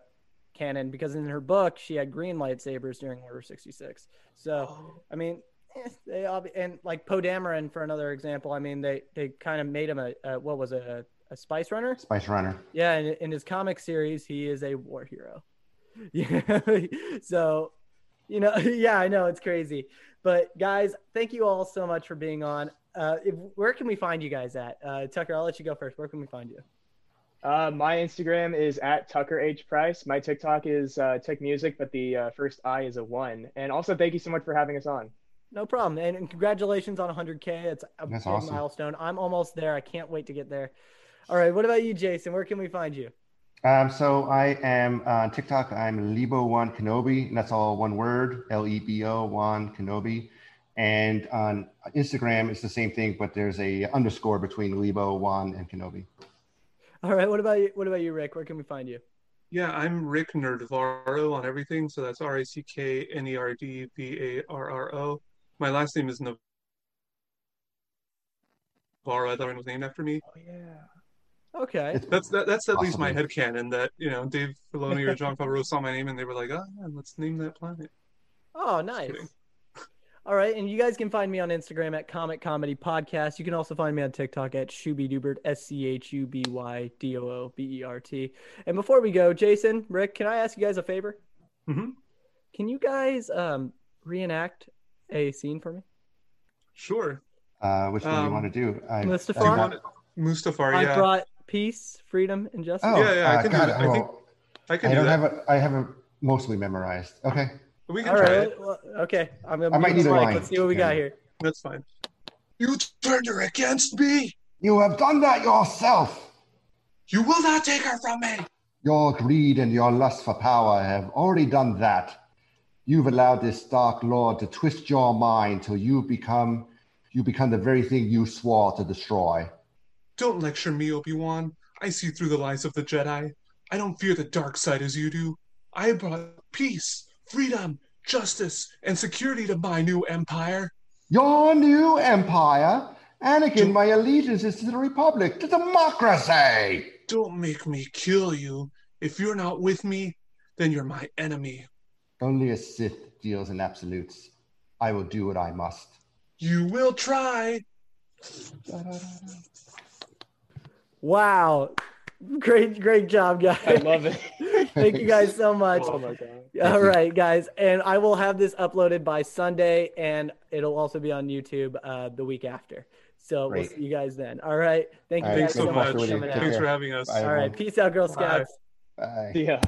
Speaker 2: canon because in her book she had green lightsabers during Order sixty six. So I mean, they obvi- and like Poe Dameron for another example. I mean, they they kind of made him a, a what was it, a, a spice runner?
Speaker 5: Spice Runner.
Speaker 2: Yeah, in, in his comic series, he is a war hero. Yeah, so you know, yeah, I know it's crazy, but guys, thank you all so much for being on. Uh, if, where can we find you guys at? Uh, Tucker, I'll let you go first. Where can we find you?
Speaker 3: Uh, my Instagram is at Tucker H Price. My TikTok is uh, Tick Music, but the uh, first I is a one. And also, thank you so much for having us on.
Speaker 2: no problem. And, and congratulations on 100K. It's a
Speaker 5: That's
Speaker 2: big
Speaker 5: awesome.
Speaker 2: milestone. I'm almost there. I can't wait to get there. All right. What about you, Jason? Where can we find you?
Speaker 5: Um, so I am on TikTok. I'm Lebo One Kenobi, and that's all one word: L E B O One Kenobi. And on Instagram, it's the same thing, but there's a underscore between Lebo One and Kenobi.
Speaker 2: All right. What about you? What about you, Rick? Where can we find you?
Speaker 4: Yeah, I'm Rick Nerdvarro on everything. So that's R I C K N E R D V A R R O. My last name is Navarro. I thought it was named after me.
Speaker 3: Oh yeah.
Speaker 2: Okay.
Speaker 5: It's
Speaker 4: That's that, that's at least my
Speaker 5: Possibly.
Speaker 4: headcanon that you know Dave Filoni or Jon Favreau saw my name and they were like, oh yeah, let's name that planet.
Speaker 2: Oh, nice. All right, and you guys can find me on Instagram at Comic Comedy Podcast. You can also find me on TikTok at Schubydoobert, S C H U B Y D O O B E R T. And before we go, Jason, Rick, can I ask you guys a favor?
Speaker 4: Mhm.
Speaker 2: Can you guys um, reenact a scene for me?
Speaker 4: Sure.
Speaker 5: uh, which one do you
Speaker 4: Um,
Speaker 5: want to do? I,
Speaker 2: Mustafar?
Speaker 4: Do you
Speaker 5: I-
Speaker 4: want it? Mustafar?
Speaker 2: I
Speaker 4: Yeah,
Speaker 2: brought peace, freedom, and justice.
Speaker 5: Oh,
Speaker 4: Yeah, yeah, I
Speaker 5: uh,
Speaker 4: can do
Speaker 5: God,
Speaker 4: that. I think- I can
Speaker 5: I
Speaker 4: do
Speaker 5: don't
Speaker 4: that.
Speaker 5: have a. I have a mostly memorized. Okay.
Speaker 4: we can
Speaker 2: All
Speaker 4: try
Speaker 2: right.
Speaker 4: it.
Speaker 2: well, okay. I'm gonna
Speaker 5: I might need a line.
Speaker 2: Let's see what we got here.
Speaker 4: That's fine. You turned her against me.
Speaker 5: You have done that yourself.
Speaker 4: You will not take her from me.
Speaker 5: Your greed and your lust for power have already done that. You've allowed this dark lord to twist your mind till you become you become the very thing you swore to destroy.
Speaker 4: Don't lecture me, Obi-Wan. I see through the lies of the Jedi. I don't fear the dark side as you do. I brought peace, freedom, justice, and security to my new empire.
Speaker 5: Your new empire, Anakin, my allegiance is to the Republic, to democracy.
Speaker 4: Don't make me kill you. If you're not with me, then you're my enemy.
Speaker 5: Only a Sith deals in absolutes. I will do what I must.
Speaker 4: You will try.
Speaker 2: Wow. Great, great job, guys.
Speaker 3: I love it.
Speaker 2: Thank you guys so much.
Speaker 3: oh my god.
Speaker 2: All right, guys, and I will have this uploaded by Sunday, and it'll also be on YouTube uh, the week after. So we'll see you guys then. All right, thank you
Speaker 5: All right,
Speaker 2: guys
Speaker 4: Thanks so
Speaker 2: so much
Speaker 4: much.
Speaker 2: for coming
Speaker 5: Take
Speaker 2: out.
Speaker 4: Thanks for having us.
Speaker 5: Bye.
Speaker 2: All right, peace out, Girl
Speaker 4: Bye.
Speaker 2: Scouts.
Speaker 5: Bye.
Speaker 3: Yeah.